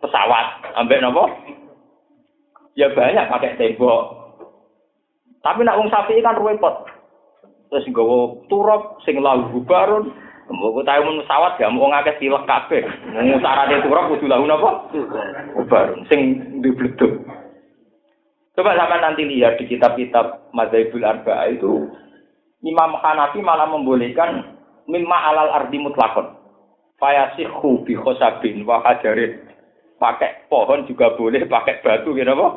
pesawat, ambek napa? Ya banyak pakai tembok. Tapi nak wong sapi kan repot. Terus nggawa turap sing lahu hubarun, Mbok tahu mun pesawat gak mau ngakeh pilek kabeh. Mung syaratnya turun kudu lahu napa? Bubar. Sing dibleduk. Coba sampai nanti lihat di kitab-kitab Madzhabul Arba'ah itu Imam Hanafi malah membolehkan mimma alal ardi mutlakon. Fayasihu bi khosabin wa hajarin. Pakai pohon juga boleh, pakai batu gitu apa?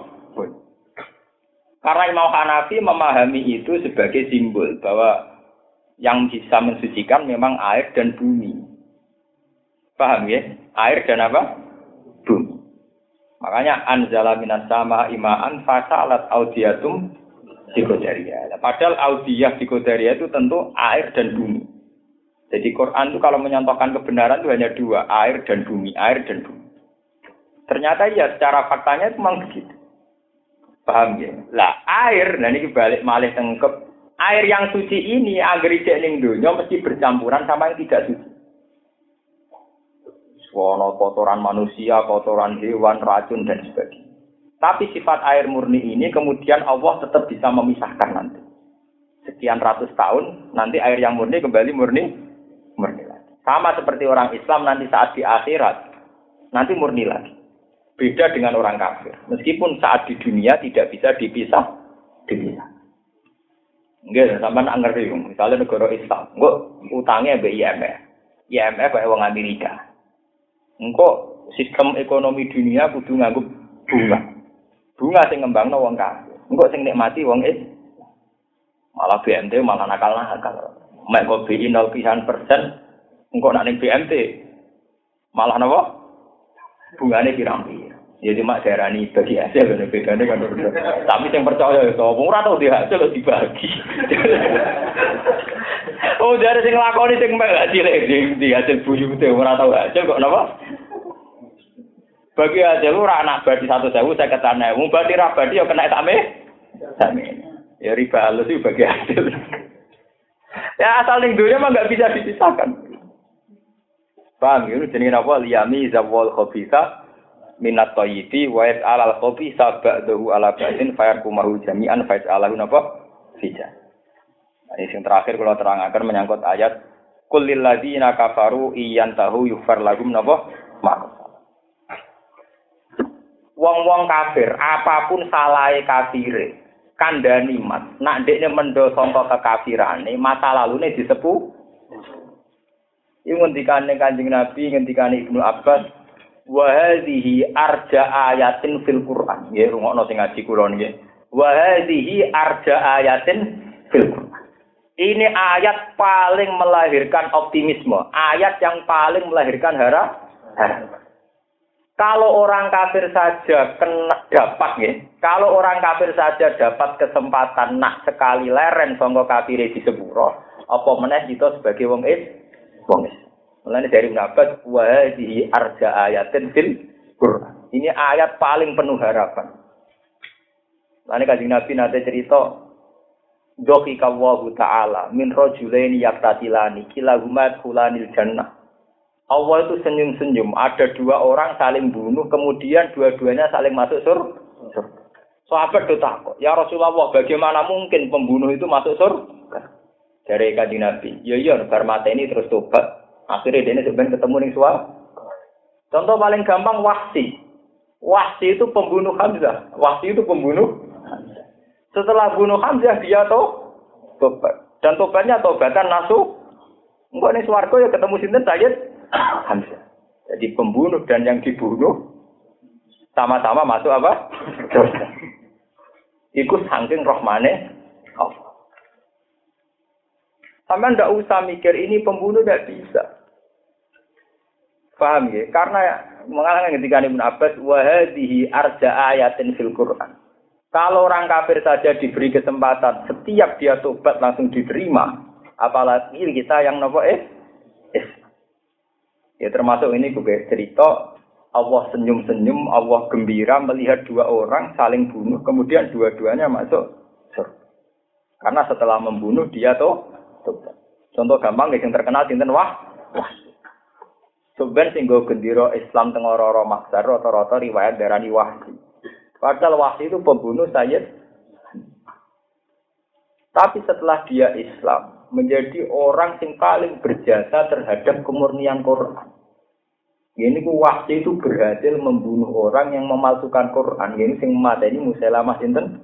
Karena Imam Hanafi memahami itu sebagai simbol bahwa yang bisa mensucikan memang air dan bumi. Paham ya? Air dan apa? Bumi. Makanya anzala minas sama imaan fasalat audiatum psikodaria. Padahal audiyah psikodaria itu tentu air dan bumi. Jadi Quran itu kalau menyontohkan kebenaran itu hanya dua, air dan bumi, air dan bumi. Ternyata ya secara faktanya itu memang begitu. Paham ya? Lah air, nah ini balik malih tengkep. Air yang suci ini agar ijek ning dunia mesti bercampuran sama yang tidak suci. Wono kotoran manusia, kotoran hewan, racun dan sebagainya. Tapi sifat air murni ini kemudian Allah tetap bisa memisahkan nanti. Sekian ratus tahun, nanti air yang murni kembali murni, murni lagi. Sama seperti orang Islam nanti saat di akhirat, nanti murni lagi. Beda dengan orang kafir. Meskipun saat di dunia tidak bisa dipisah, dipisah. Enggak, sampai nak ngerti. Misalnya negara Islam, enggak utangnya be IMF. IMF kayak uang Amerika. Enggak sistem ekonomi dunia kudu nganggup bunga. Bunga sing ngembangno wong kafir. Enggak sing nikmati wong is. Malah BMT malah nakal-nakal. Mek kok BI 0 persen, engkau nak ning BMT. Malah napa? Bungane pirang-pirang. Ya cuma darani bagi hasil kan bedane kan. Tapi yang percaya ya sapa ora tau di hasil dibagi. oh dari sing lakoni sing mek hasil di hasil buyu te ora tau hasil kok napa? Bagi hasil ora anak badi satu sewu saya ketane. Wong badi ra badi ya kena same. Same. Ya riba halus itu bagi hasil. ya asal ning dunia mah nggak bisa dipisahkan. Paham ya? Jadi apa? Liyami zawal khobisa minat toyibi wa alal kopi sabak dahu ala batin fayar kumahu jami'an faiz alahu napa fija. Nah, ini yang terakhir kalau terangkan menyangkut ayat kulil ladzina kafaru iyan tahu yufar lagum napa mak. Wong-wong kafir, apa pun salahnya kafire, kandani mat, nak dekne mendo sangka kekafirane, masa lalune disepuh. Ini ngendikane Kanjeng Nabi, ngendikane Ibnu Abbas, wa arja ayatin fil Qur'an. Nggih, rungokno sing ngaji kula nggih. Wa arja ayatin fil Qur'an. Ini ayat paling melahirkan optimisme, ayat yang paling melahirkan harap. Kalau orang kafir saja kena dapat ya, kalau orang kafir saja dapat kesempatan nak sekali leren songko kafir di sepuro, apa meneh itu sebagai wong is, wong is. Mulanya dari Nabat, wahdihi arja ayatin fil Quran. Ini ayat paling penuh harapan. Lalu kajian Nabi nanti cerita, Doki kawahu ta'ala min rojulaini yaktatilani kilahumat hulanil jannah. Allah itu senyum-senyum. Ada dua orang saling bunuh, kemudian dua-duanya saling masuk surga. Sahabat itu takut. Ya Rasulullah, bagaimana mungkin pembunuh itu masuk surga? Dari kajian Nabi. Ya iya, bar ini terus tobat. Akhirnya dia sebenarnya ketemu nih suara. Contoh paling gampang wahsi. Wahsi itu pembunuh Hamzah. Wahsi itu pembunuh. Setelah bunuh Hamzah dia tuh tobat. Dan tobatnya tobatan nasu. Enggak nih suarco ya ketemu sinten Sayyid Hamzah. Jadi pembunuh dan yang dibunuh sama-sama masuk apa? Ikut saking rohmane Allah. Sama ndak usah mikir ini pembunuh tidak bisa. Paham ya? Karena mengalami ketika Ibn Abbas wahadihi arja ayatin fil Quran. Kalau orang kafir saja diberi kesempatan, setiap dia tobat langsung diterima. Apalagi kita yang nopo eh. Ya termasuk ini gue cerita Allah senyum-senyum, Allah gembira melihat dua orang saling bunuh, kemudian dua-duanya masuk surga. Karena setelah membunuh dia tuh tobat. Contoh gampang yang terkenal sinten wah, wah. Sebenarnya sing gendiro Islam teng ora maksar rata-rata riwayat darani Wahsi. Padahal Wahsi itu pembunuh Sayyid. Tapi setelah dia Islam, menjadi orang yang paling berjasa terhadap kemurnian Quran. Ini ku wahsi itu berhasil membunuh orang yang memalsukan Quran. Ini sing mata ini Musailamah sinten.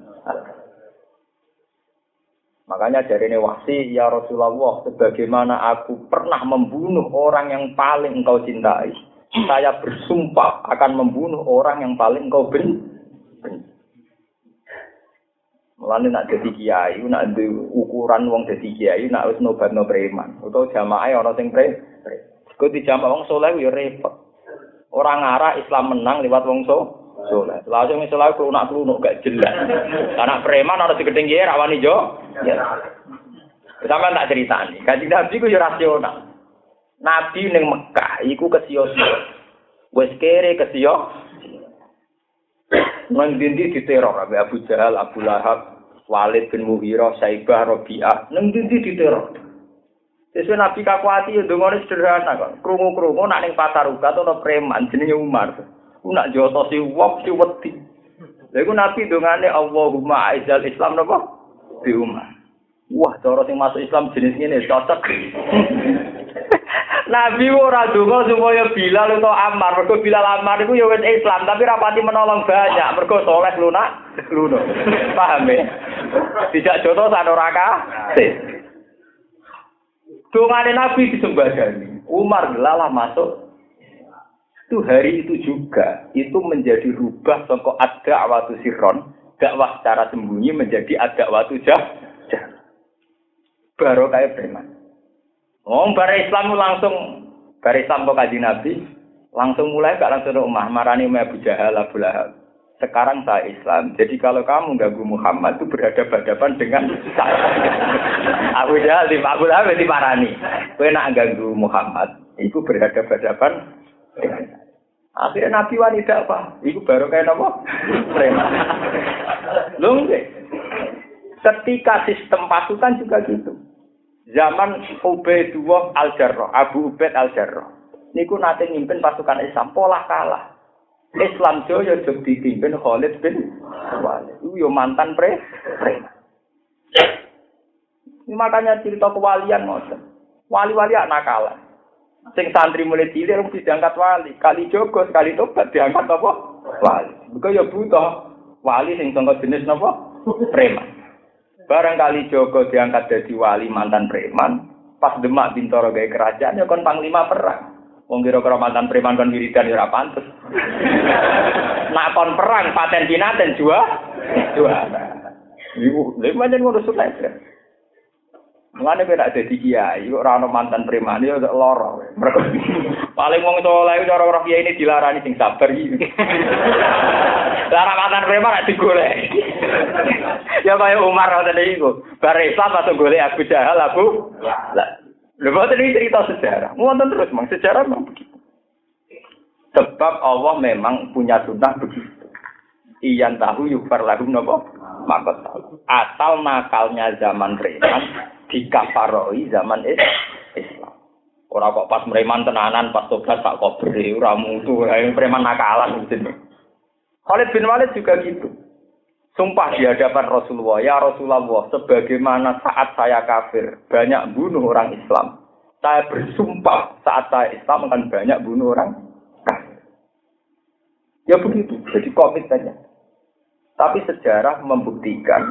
Makanya dari ini wahsi ya Rasulullah, sebagaimana aku pernah membunuh orang yang paling engkau cintai, saya bersumpah akan membunuh orang yang paling engkau benci. Mulane nak dadi kiai, nak ukuran wong dadi kiai, nak wis nobatno preman, utawa jamaah ana sing pre. Kok di jamaah wong saleh ya repot. Orang ngarah Islam menang lewat wong so. Soleh. Langsung misalnya kelunak kelunak gak jelas. Anak preman harus digedeng ya rawani jo. Ya. Sama tak cerita nih. Kaji Nabi ku rasional. Nabi neng Mekah, iku kesio Wes kere kesio. Nang dindi diteror Abu Jahal, Abu Lahab, Walid bin Mughirah, Saibah, Robi'ah. Nang dindi diteror. Sesuai Nabi kakuati ya dongone sederhana kok. Krungu-krungu nak ning pasar uga ana preman jenenge Umar. Ku nak joto si wop si wedi. Lha iku Nabi dongane Allahumma aizal Islam napa? Di Umar. Wah, cara sing masuk Islam jenis ngene cocok. Nabi ora donga supaya Bilal atau Ammar, mergo Bilal Ammar iku ya wis Islam, tapi rapati menolong banyak, mergo soleh lunak, lunak. Paham ya? Tidak joto sak ora Dongane Nabi disembadani. Umar gelalah masuk. Itu hari itu juga itu menjadi rubah songko ada waktu siron dakwah secara sembunyi menjadi ada waktu jah. Baru kayak preman. Oh, bara Islam langsung bara Islam kok Nabi langsung mulai gak langsung rumah marani Abu Jahal Abu Lahab sekarang saya Islam. Jadi kalau kamu ganggu Muhammad itu berhadapan-hadapan dengan saya. Aku Jahal di Abu Lahab di Parani. Kue nak ganggu Muhammad, itu berhadapan-hadapan dengan saya. Akhirnya Nabi wanita apa? Itu baru kayak apa? Preman. Lung Ketika sistem pasukan juga gitu. Zaman Ubaidullah Al-Jarrah, Abu Ubaid Al-Jarrah. Niku nanti ngimpin pasukan Islam, pola kalah. Islam Jaya juga dipimpin Khalid bin Walid. Itu yo mantan pre preman. Makanya cerita kewalian ngoten. Wali-wali anak kalah. Sing santri mulai cilik mesti diangkat wali. Kali Joko sekali tobat diangkat apa? Wali. Bukan ya butuh wali sing tonggo jenis napa? Preman. Barang kali Joko diangkat jadi wali mantan preman, pas Demak Bintoro gaya kerajaan ya kon panglima perang. Wong kira-kira mantan preman kon wiridan ya ora pantes. Nak kon perang paten pinaten jua juara. Iku lha pancen ngono sulek. Mulane kowe nek dadi kiai kok ora ono mantan preman ya lara. Paling wong saleh cara ora kiai ini dilarani sing sabar iki. Lara mantan preman nek digolek. ya kaya Umar ngoten iku. Bar Islam atau golek Abu Jahal Abu. Lah Lha ini cerita sejarah. Wonten terus mang sejarah memang begitu. Sebab Allah memang punya sunnah begitu. Iyan tahu yukfar lagu nopo maka tahu. Asal nakalnya zaman preman dikafaroi zaman Islam. Orang kok pas preman tenanan pas tobat pak kobri ora mutu yang preman nakalan gitu. Khalid bin Walid juga gitu. Sumpah di hadapan Rasulullah, ya Rasulullah, sebagaimana saat saya kafir, banyak bunuh orang Islam. Saya bersumpah saat saya Islam akan banyak bunuh orang kafir. Ya begitu, jadi komit saja. Tapi sejarah membuktikan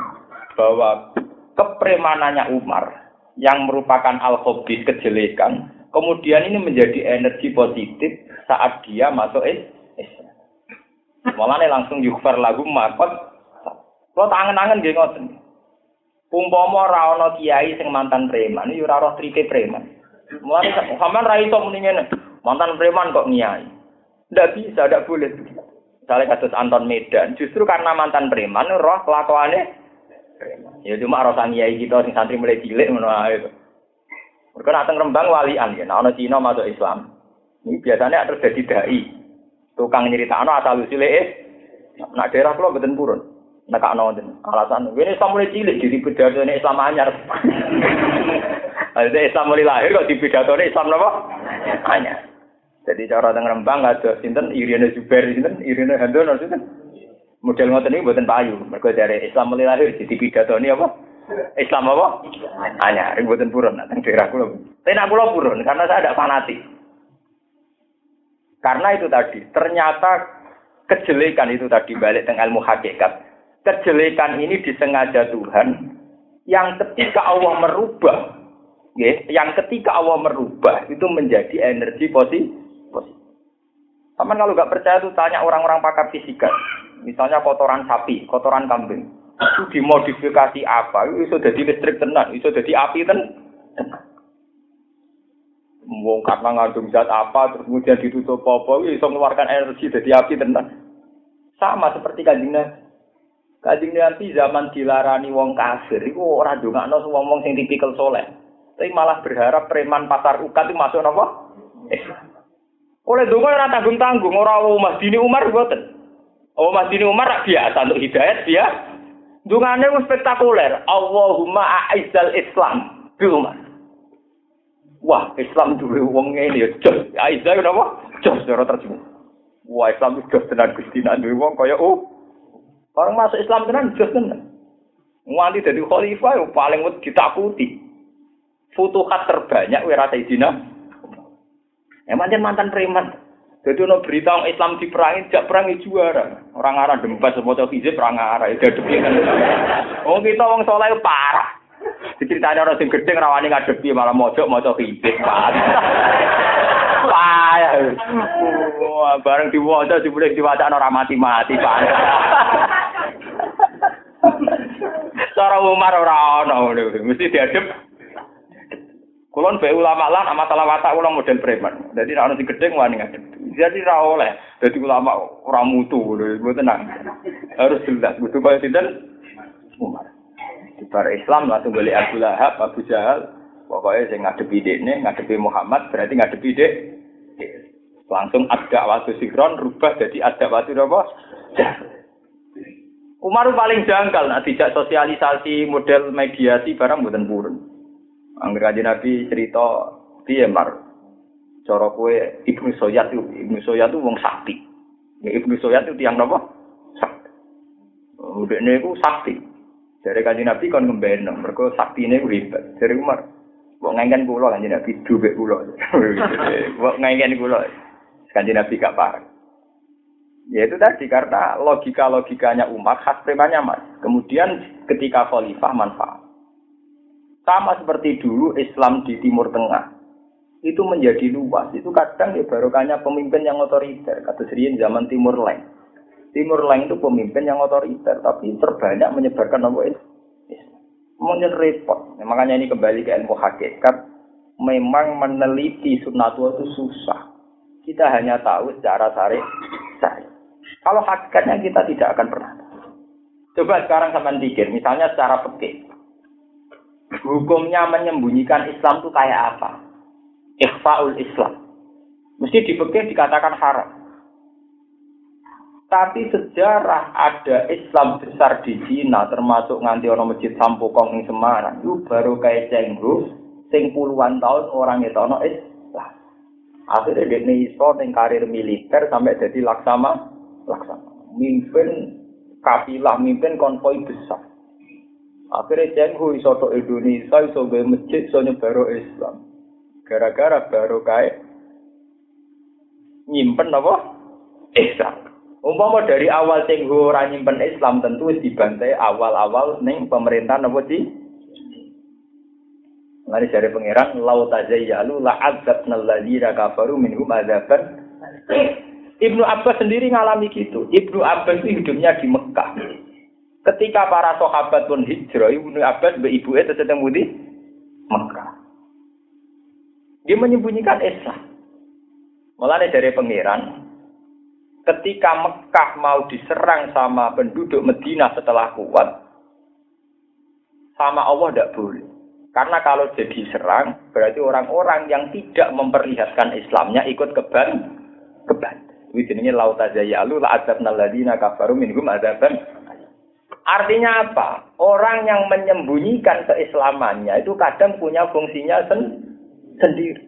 bahwa kepremanannya Umar yang merupakan al-khobis kejelekan, kemudian ini menjadi energi positif saat dia masuk Islam. Malah langsung yukfar lagu makot kalau tangan-tangan nggih ngoten. Umpama kiai sing mantan preman, ya ora roh trike preman. Mulane sampean ra iso muni. Mantan preman kok kiai. Ndak bisa, ndak boleh. Misalnya kasus Anton Medan, justru karena mantan preman, roh kelakuannya. Ya cuma sang kiai kita sing santri mulai cilik ngono ae. Mereka datang Rembang walian ya, ono Cina masuk Islam. Ini biasanya terjadi dai. Tukang nyeritakno asal usule eh. Nak daerah kula mboten purun. Nekak nonton alasan ini Islam mulai cilik pidato ini Islam anyar. Ada Islam mulai lahir kok di Islam apa? Anyar. Jadi cara teng Rembang ada sinten Irina Zubair sinten Irina Handono sinten. Model ngoten ini buatan payu. Mereka dari Islam mulai lahir jadi pidato ini apa? Islam apa? Anyar, mboten purun teng daerah kula. Nak kula purun karena saya tidak fanatik. Karena itu tadi, ternyata kejelekan itu tadi balik dengan ilmu hakikat. Kejelekan ini disengaja Tuhan yang ketika Allah merubah, ya, yang ketika Allah merubah itu menjadi energi positif. Taman kalau nggak percaya tuh tanya orang-orang pakar fisika. Misalnya kotoran sapi, kotoran kambing. Itu dimodifikasi apa? Itu sudah jadi listrik tenang, itu jadi api tenang. Wong karena ngandung zat apa, terus kemudian ditutup apa, bisa mengeluarkan energi jadi api tenang. Sama seperti kanjeng Nabi. Nabi zaman dilarani wong kafir, itu orang dongakno wong wong sing tipikal soleh. Tapi malah berharap preman pasar ukat itu masuk apa? Islam. Oleh donga ora tanggung-tanggung, ora Mas Dini Umar mboten. Oh Mas Dini Umar biasa untuk hidayat dia. Dungane wis spektakuler. Allahumma a'izzal Islam bi Umar. Wah, Islam duwe wong ngene ya jos. Aizzah napa? Jos cara terjemah. Wah, Islam itu jos tenan Gusti nak duwe wong kaya oh. Orang masuk Islam tenan jos tenan. Nganti dadi khalifah yang paling ditakuti. Futuhat terbanyak wira Sayyidina Emang dia mantan preman. Jadi ono berita orang Islam diperangi, tidak perangi juara. Orang Arab dempet semua cowok hijab perang Arab. Itu depi kan. Oh kita orang soleh parah. Diceritanya orang sing gede rawani ngadepi malah mojok mojok hijab. Payah. Wah, bareng diwaca boleh diwaca orang mati-mati pak. Cara Umar ora ono mesti diadep Kulon be ulama lan masalah watak ulama model preman. Jadi nek ana gedhe wani ngadep. Jadi ra oleh. Dadi ulama ora mutu lho, tenang. Harus jelas kudu kaya sinten Umar. Para Islam langsung beli Abu Lahab, Abu Jahal. Pokoknya sing ngadepi dekne, ngadepi Muhammad berarti ngadepi dek. Langsung ada waktu sikron rubah jadi ada waktu apa? Umar paling jangkal, nah tidak sosialisasi model mediasi barang buatan purun. Angger kanjeng Nabi cerita piye mar cara kowe Ibnu Soyat itu Ibnu Soyat itu wong sakti. Ya Ibnu Soyat itu tiang napa? Sakti. Udekne iku sakti. Dari kanjeng Nabi kon ngembeno, mergo saktine ku hebat. Dari Umar, kok ngengken kula kanjeng Nabi dhuwit kula. Kok ngengken kula. Kanjeng Nabi gak parah. Ya itu tadi karena logika-logikanya Umar khas premannya mas. Kemudian ketika khalifah manfaat. Sama seperti dulu Islam di Timur Tengah itu menjadi luas. Itu kadang ya barokahnya pemimpin yang otoriter. Kata Serian zaman Timur Leng. Timur Leng itu pemimpin yang otoriter, tapi terbanyak menyebarkan nama Islam. Mungkin repot. Ya, makanya ini kembali ke ilmu hakikat. Memang meneliti sunnatu itu susah. Kita hanya tahu secara sari. Kalau hakikatnya kita tidak akan pernah. Coba sekarang sama pikir, misalnya secara pekih. Hukumnya menyembunyikan Islam itu kayak apa? Ikhfaul Islam. Mesti dipikir dikatakan haram. Tapi sejarah ada Islam besar di Cina, termasuk nganti orang masjid Sampokong di Semarang, itu baru kayak cenggu, sing puluhan tahun orang itu ono Islam. Akhirnya dia iso yang karir militer sampai jadi laksama, laksama. Mimpin kafilah, mimpin konvoi besar. Akhirnya cenghu iso tok Indonesia iso gawe masjid iso nyebaro Islam. Gara-gara baru kae nyimpen apa? Islam. Umpama dari awal cenghu ora nyimpen Islam tentu dibantai awal-awal ning pemerintahan apa sih? Lari dari pangeran lau tazayyalu la adzabna alladziina kafaru minhum adzaban Ibnu Abbas sendiri ngalami gitu. Ibnu Abbas itu hidupnya di Mekah. Ketika para sahabat pun hijrah, Ibnu Abbas be ibu itu sedang mudi Mekah. Dia menyembunyikan Islam. Mulai dari pangeran, ketika Mekah mau diserang sama penduduk Medina setelah kuat, sama Allah tidak boleh. Karena kalau jadi serang, berarti orang-orang yang tidak memperlihatkan Islamnya ikut keban, keban. Ini jenenge lautazayalu la adzabna alladziina kafaru minhum Artinya apa? Orang yang menyembunyikan keislamannya itu kadang punya fungsinya sen sendiri.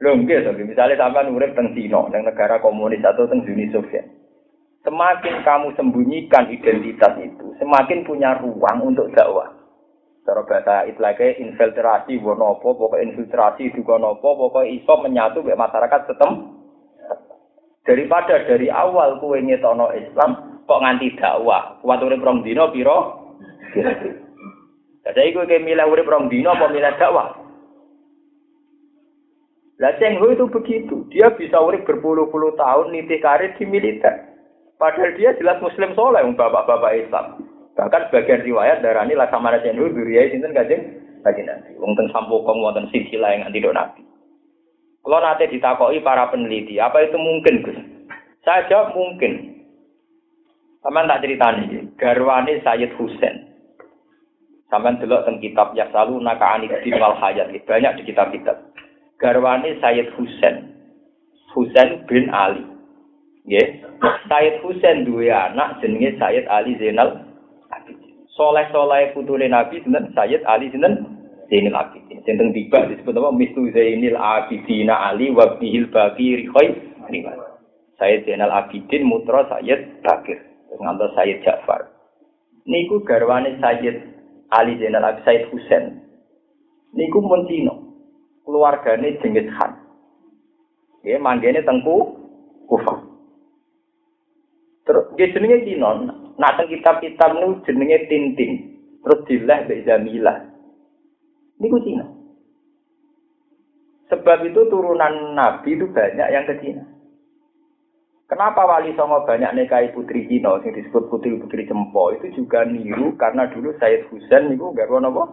Loh, nggih, misalnya sampai urip teng Cina, teng negara komunis atau teng Uni Soviet. Semakin kamu sembunyikan identitas itu, semakin punya ruang untuk dakwah. Cara bahasa lagi infiltrasi wonopo, pokok infiltrasi juga nopo, pokok iso menyatu masyarakat setem. Daripada dari awal kue nyetono Islam, kok nganti dakwah. Kuat urip rong dino piro? Jadi kue kayak milih urip rong dino apa milih dakwah? Lah Cheng itu begitu. Dia bisa urip berpuluh-puluh tahun nitih karir di militer. Padahal dia jelas muslim soleh, bapak-bapak Islam. Bahkan sebagian riwayat darah ini laksamana jenderal duriya sinten kajeng kaji nabi. Wong ten sampokong wonten silsilah yang anti nabi. Kalau nanti ditakoi para peneliti, apa itu mungkin Gus? Saya jawab mungkin. Sama tak cerita nih, garwani Sayyid Husain. Sama dulu tentang kitab ya selalu naka anidin wal hayat. Banyak di kitab-kitab. Garwani Sayyid Husain. Husain bin Ali. Nggih. Sayyid Husain duwe anak jenenge Sayyid Ali Zainal Abidin. Soleh-soleh putune Nabi sinten Sayyid Ali sinten Zainal Abidin. Sinten tiba disebut apa Mistu Zainil Abidin Ali wa bihil khoi riwayat. Sayyid Zainal Abidin mutra Sayyid Bakir. Ngantos Sayyid Ja'far. Niku garwane Sayyid Ali Zainal Abidin Sayyid Husain. Niku mun Cina. Keluargane Jenghis Khan. Nggih manggene tengku Kufah. Terus dia jenenge Cina. Nah teng kitab-kitab nu jenenge Tintin. Terus dilah mbek Jamilah. Niku Cina. Sebab itu turunan Nabi itu banyak yang ke Cina. Kenapa Wali Songo banyak nikahi putri Cina yang disebut putri-putri Cempo itu juga niru karena dulu Sayyid Husain niku garwa napa?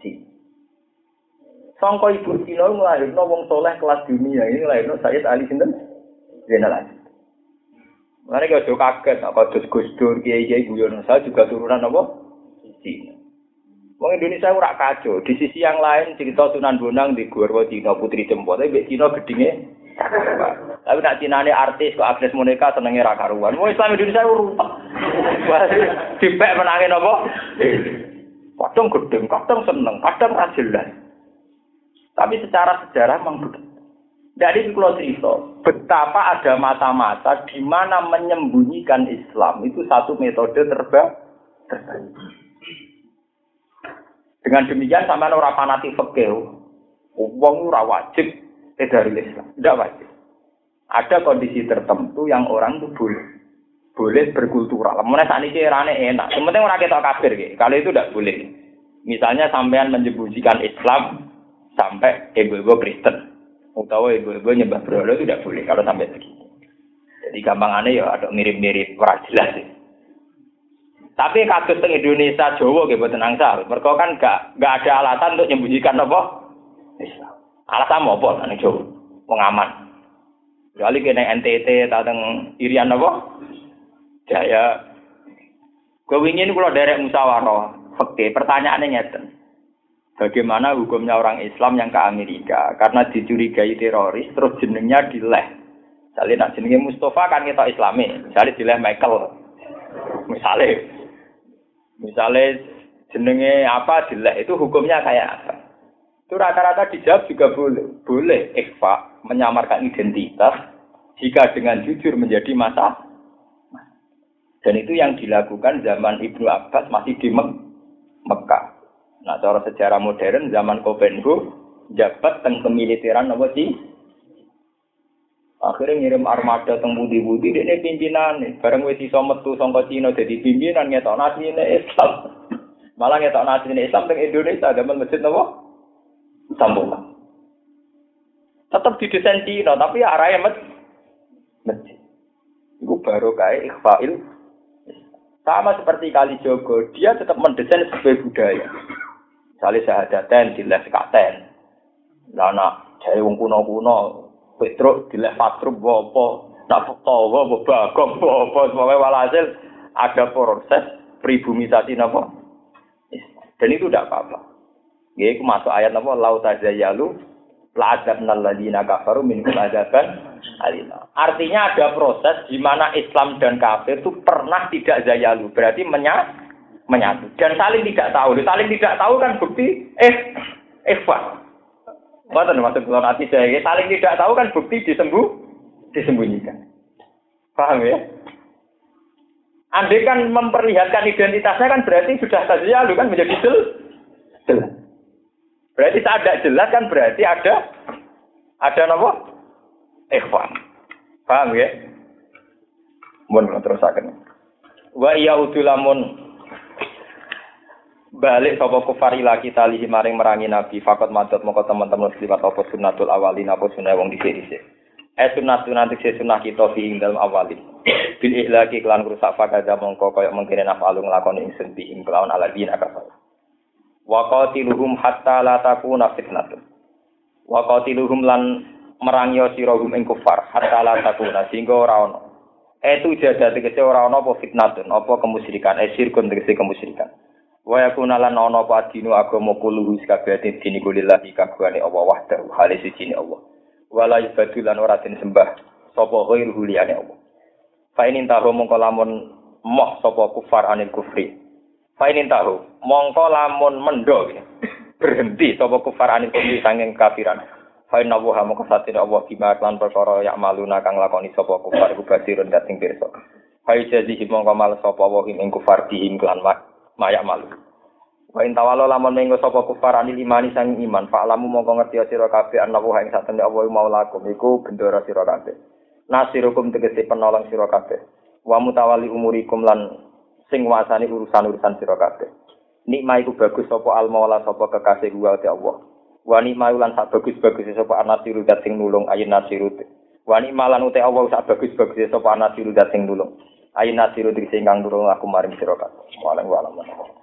Cina. Songko ibu Cina nglahirno wong soleh kelas dunia ini nglahirno Sayyid Ali sinten? Zainal Abidin. Mana kau kaget, apa terus Gus Dur, Kiai Kiai Guyon saya juga turunan apa? Cina. Wong Indonesia ora kacau. Di sisi yang lain cerita Sunan Bonang di Gurwo Cina Putri Jempol, tapi Cina gedinge tapi nak ini artis kok akses moneka senengnya raka ruan. Mau Islam Indonesia rupa. Dipek menangin apa? Kadang gedeng, kadang seneng, kadang rajilan. Tapi secara sejarah memang begitu. Dari kalau cerita, betapa ada mata-mata di mana menyembunyikan Islam itu satu metode terbaik. terbaik. Dengan demikian sama orang fanatik fakir, uang ora wajib dari Islam, tidak wajib. Ada kondisi tertentu yang orang itu boleh boleh berkultural. Mulai saat ini rane enak. Sementing orang kita kafir, gitu. kalau itu tidak boleh. Misalnya sampean menyembunyikan Islam sampai ibu-ibu Kristen utawa ibu-ibu nyembah berhala itu tidak boleh kalau sampai begitu. Jadi gampang aneh ya ada mirip-mirip ora jelas. Tapi kasus teng Indonesia Jawa gitu tenang sal. Mereka kan gak gak ada alasan untuk menyembunyikan apa Islam. Alasan apa nih Jawa? Pengaman. Kali kena NTT atau teng Irian apa? Jaya. Gue ingin kalau derek musyawarah. Oke, pertanyaannya nyeten. Bagaimana hukumnya orang Islam yang ke Amerika karena dicurigai teroris terus jenengnya dileh. Misalnya nak jenengnya Mustafa kan kita Islami, misalnya dileh Michael. Misalnya, misalnya jenenge apa dileh itu hukumnya kayak apa? Itu rata-rata dijawab juga boleh. Boleh ikhfa menyamarkan identitas jika dengan jujur menjadi masa. Dan itu yang dilakukan zaman Ibnu Abbas masih di Mekah. Nah, cara sejarah modern zaman Kopenhu jabat teng kemiliteran apa sih? Akhirnya ngirim armada teng budi-budi ini pimpinan. Bareng wis iso metu sangka Cina jadi pimpinan ngetok nasine Islam. Malah ngetok nasine Islam teng Indonesia zaman masjid napa? Sambung. Tetap didesain Cina tapi arahnya masjid. Iku baru kayak ikhfail sama seperti Kali Jogo, dia tetap mendesain sebagai budaya. Misalnya sahadaten dileh sekaten. Lah nak jare wong kuno-kuno Petruk dileh Fatrub apa, nak tawa apa bagong apa, semuanya walhasil ada proses pribumisasi napa? Dan itu tidak apa-apa. Ya, itu masuk ayat napa lau tazayalu la adzabnal ladina kafaru minkum adzaban alina. Artinya ada proses di mana Islam dan kafir itu pernah tidak zayalu, berarti menyatu menyatu dan saling tidak tahu. Saling tidak tahu kan bukti eh ikhfa. Mboten maksud kula nanti saya saling tidak tahu kan bukti disembuh disembunyikan. Paham ya? Andai kan memperlihatkan identitasnya kan berarti sudah lalu kan menjadi jelas. Berarti saat ada jelas kan berarti ada ada apa? Ikhwan. Paham ya? Mun terus akan. Wa iya udulamun balik sapa kufar ila kita lihi maring merangi nabi fakot madot moko teman-teman seliwat apa sunnatul awalin apa sunah wong dhisik-dhisik eh sunah sunah dhisik sunah kita fi ing dalem awalin bil ihlaki kelan rusak fakada mongko kaya mengkene nafalu nglakoni ingsun bi ing kelawan aladina kafir wa qatiluhum hatta la takuna fitnatun wa qatiluhum lan merangi sira hum ing kufar hatta la takuna sehingga ora ono itu jadah tegese ora ono apa fitnatun apa kemusyrikan eh sirkun tegese kemusyrikan Wa yakuna lan ana apa dinu agama kuluhu sakabehane dini kulillahi kagungane Allah wahdahu hale siji Allah. Wala ibadu lan ora den sembah sapa ghairu liyane Allah. Fa in tahu mongko lamun moh sapa kufar anil kufri. Fa in tahu mongko lamun mendo berhenti sapa kufar anil kufri sanging kafiran. Fa inna wa mongko satine Allah bima lan perkara yak maluna kang lakoni sapa kufar iku basirun dating pirsa. Fa jazi mongko mal sapa wa ing kufar dihim mak mayak malu. Wa in tawalo lamun mengko sapa kufar anil imani sang iman, fa lamu mongko ngerti sira kabeh ana wa ing satene Allah maulakum iku bendera sira kabeh. Nasirukum tegese penolong sira kabeh. Wa mutawali umurikum lan sing wasani urusan-urusan sira kabeh. Nikmah iku bagus sapa al maula sapa kekasih gua te Allah. Wa nikmah lan sak bagus-bagus sapa anasiru dat sing nulung ayin nasiru. Wa nikmah lan ute Allah sak bagus-bagus sapa anasiru dat sing nulung. Ayin nasiru sing kang nulung aku maring sira kabeh.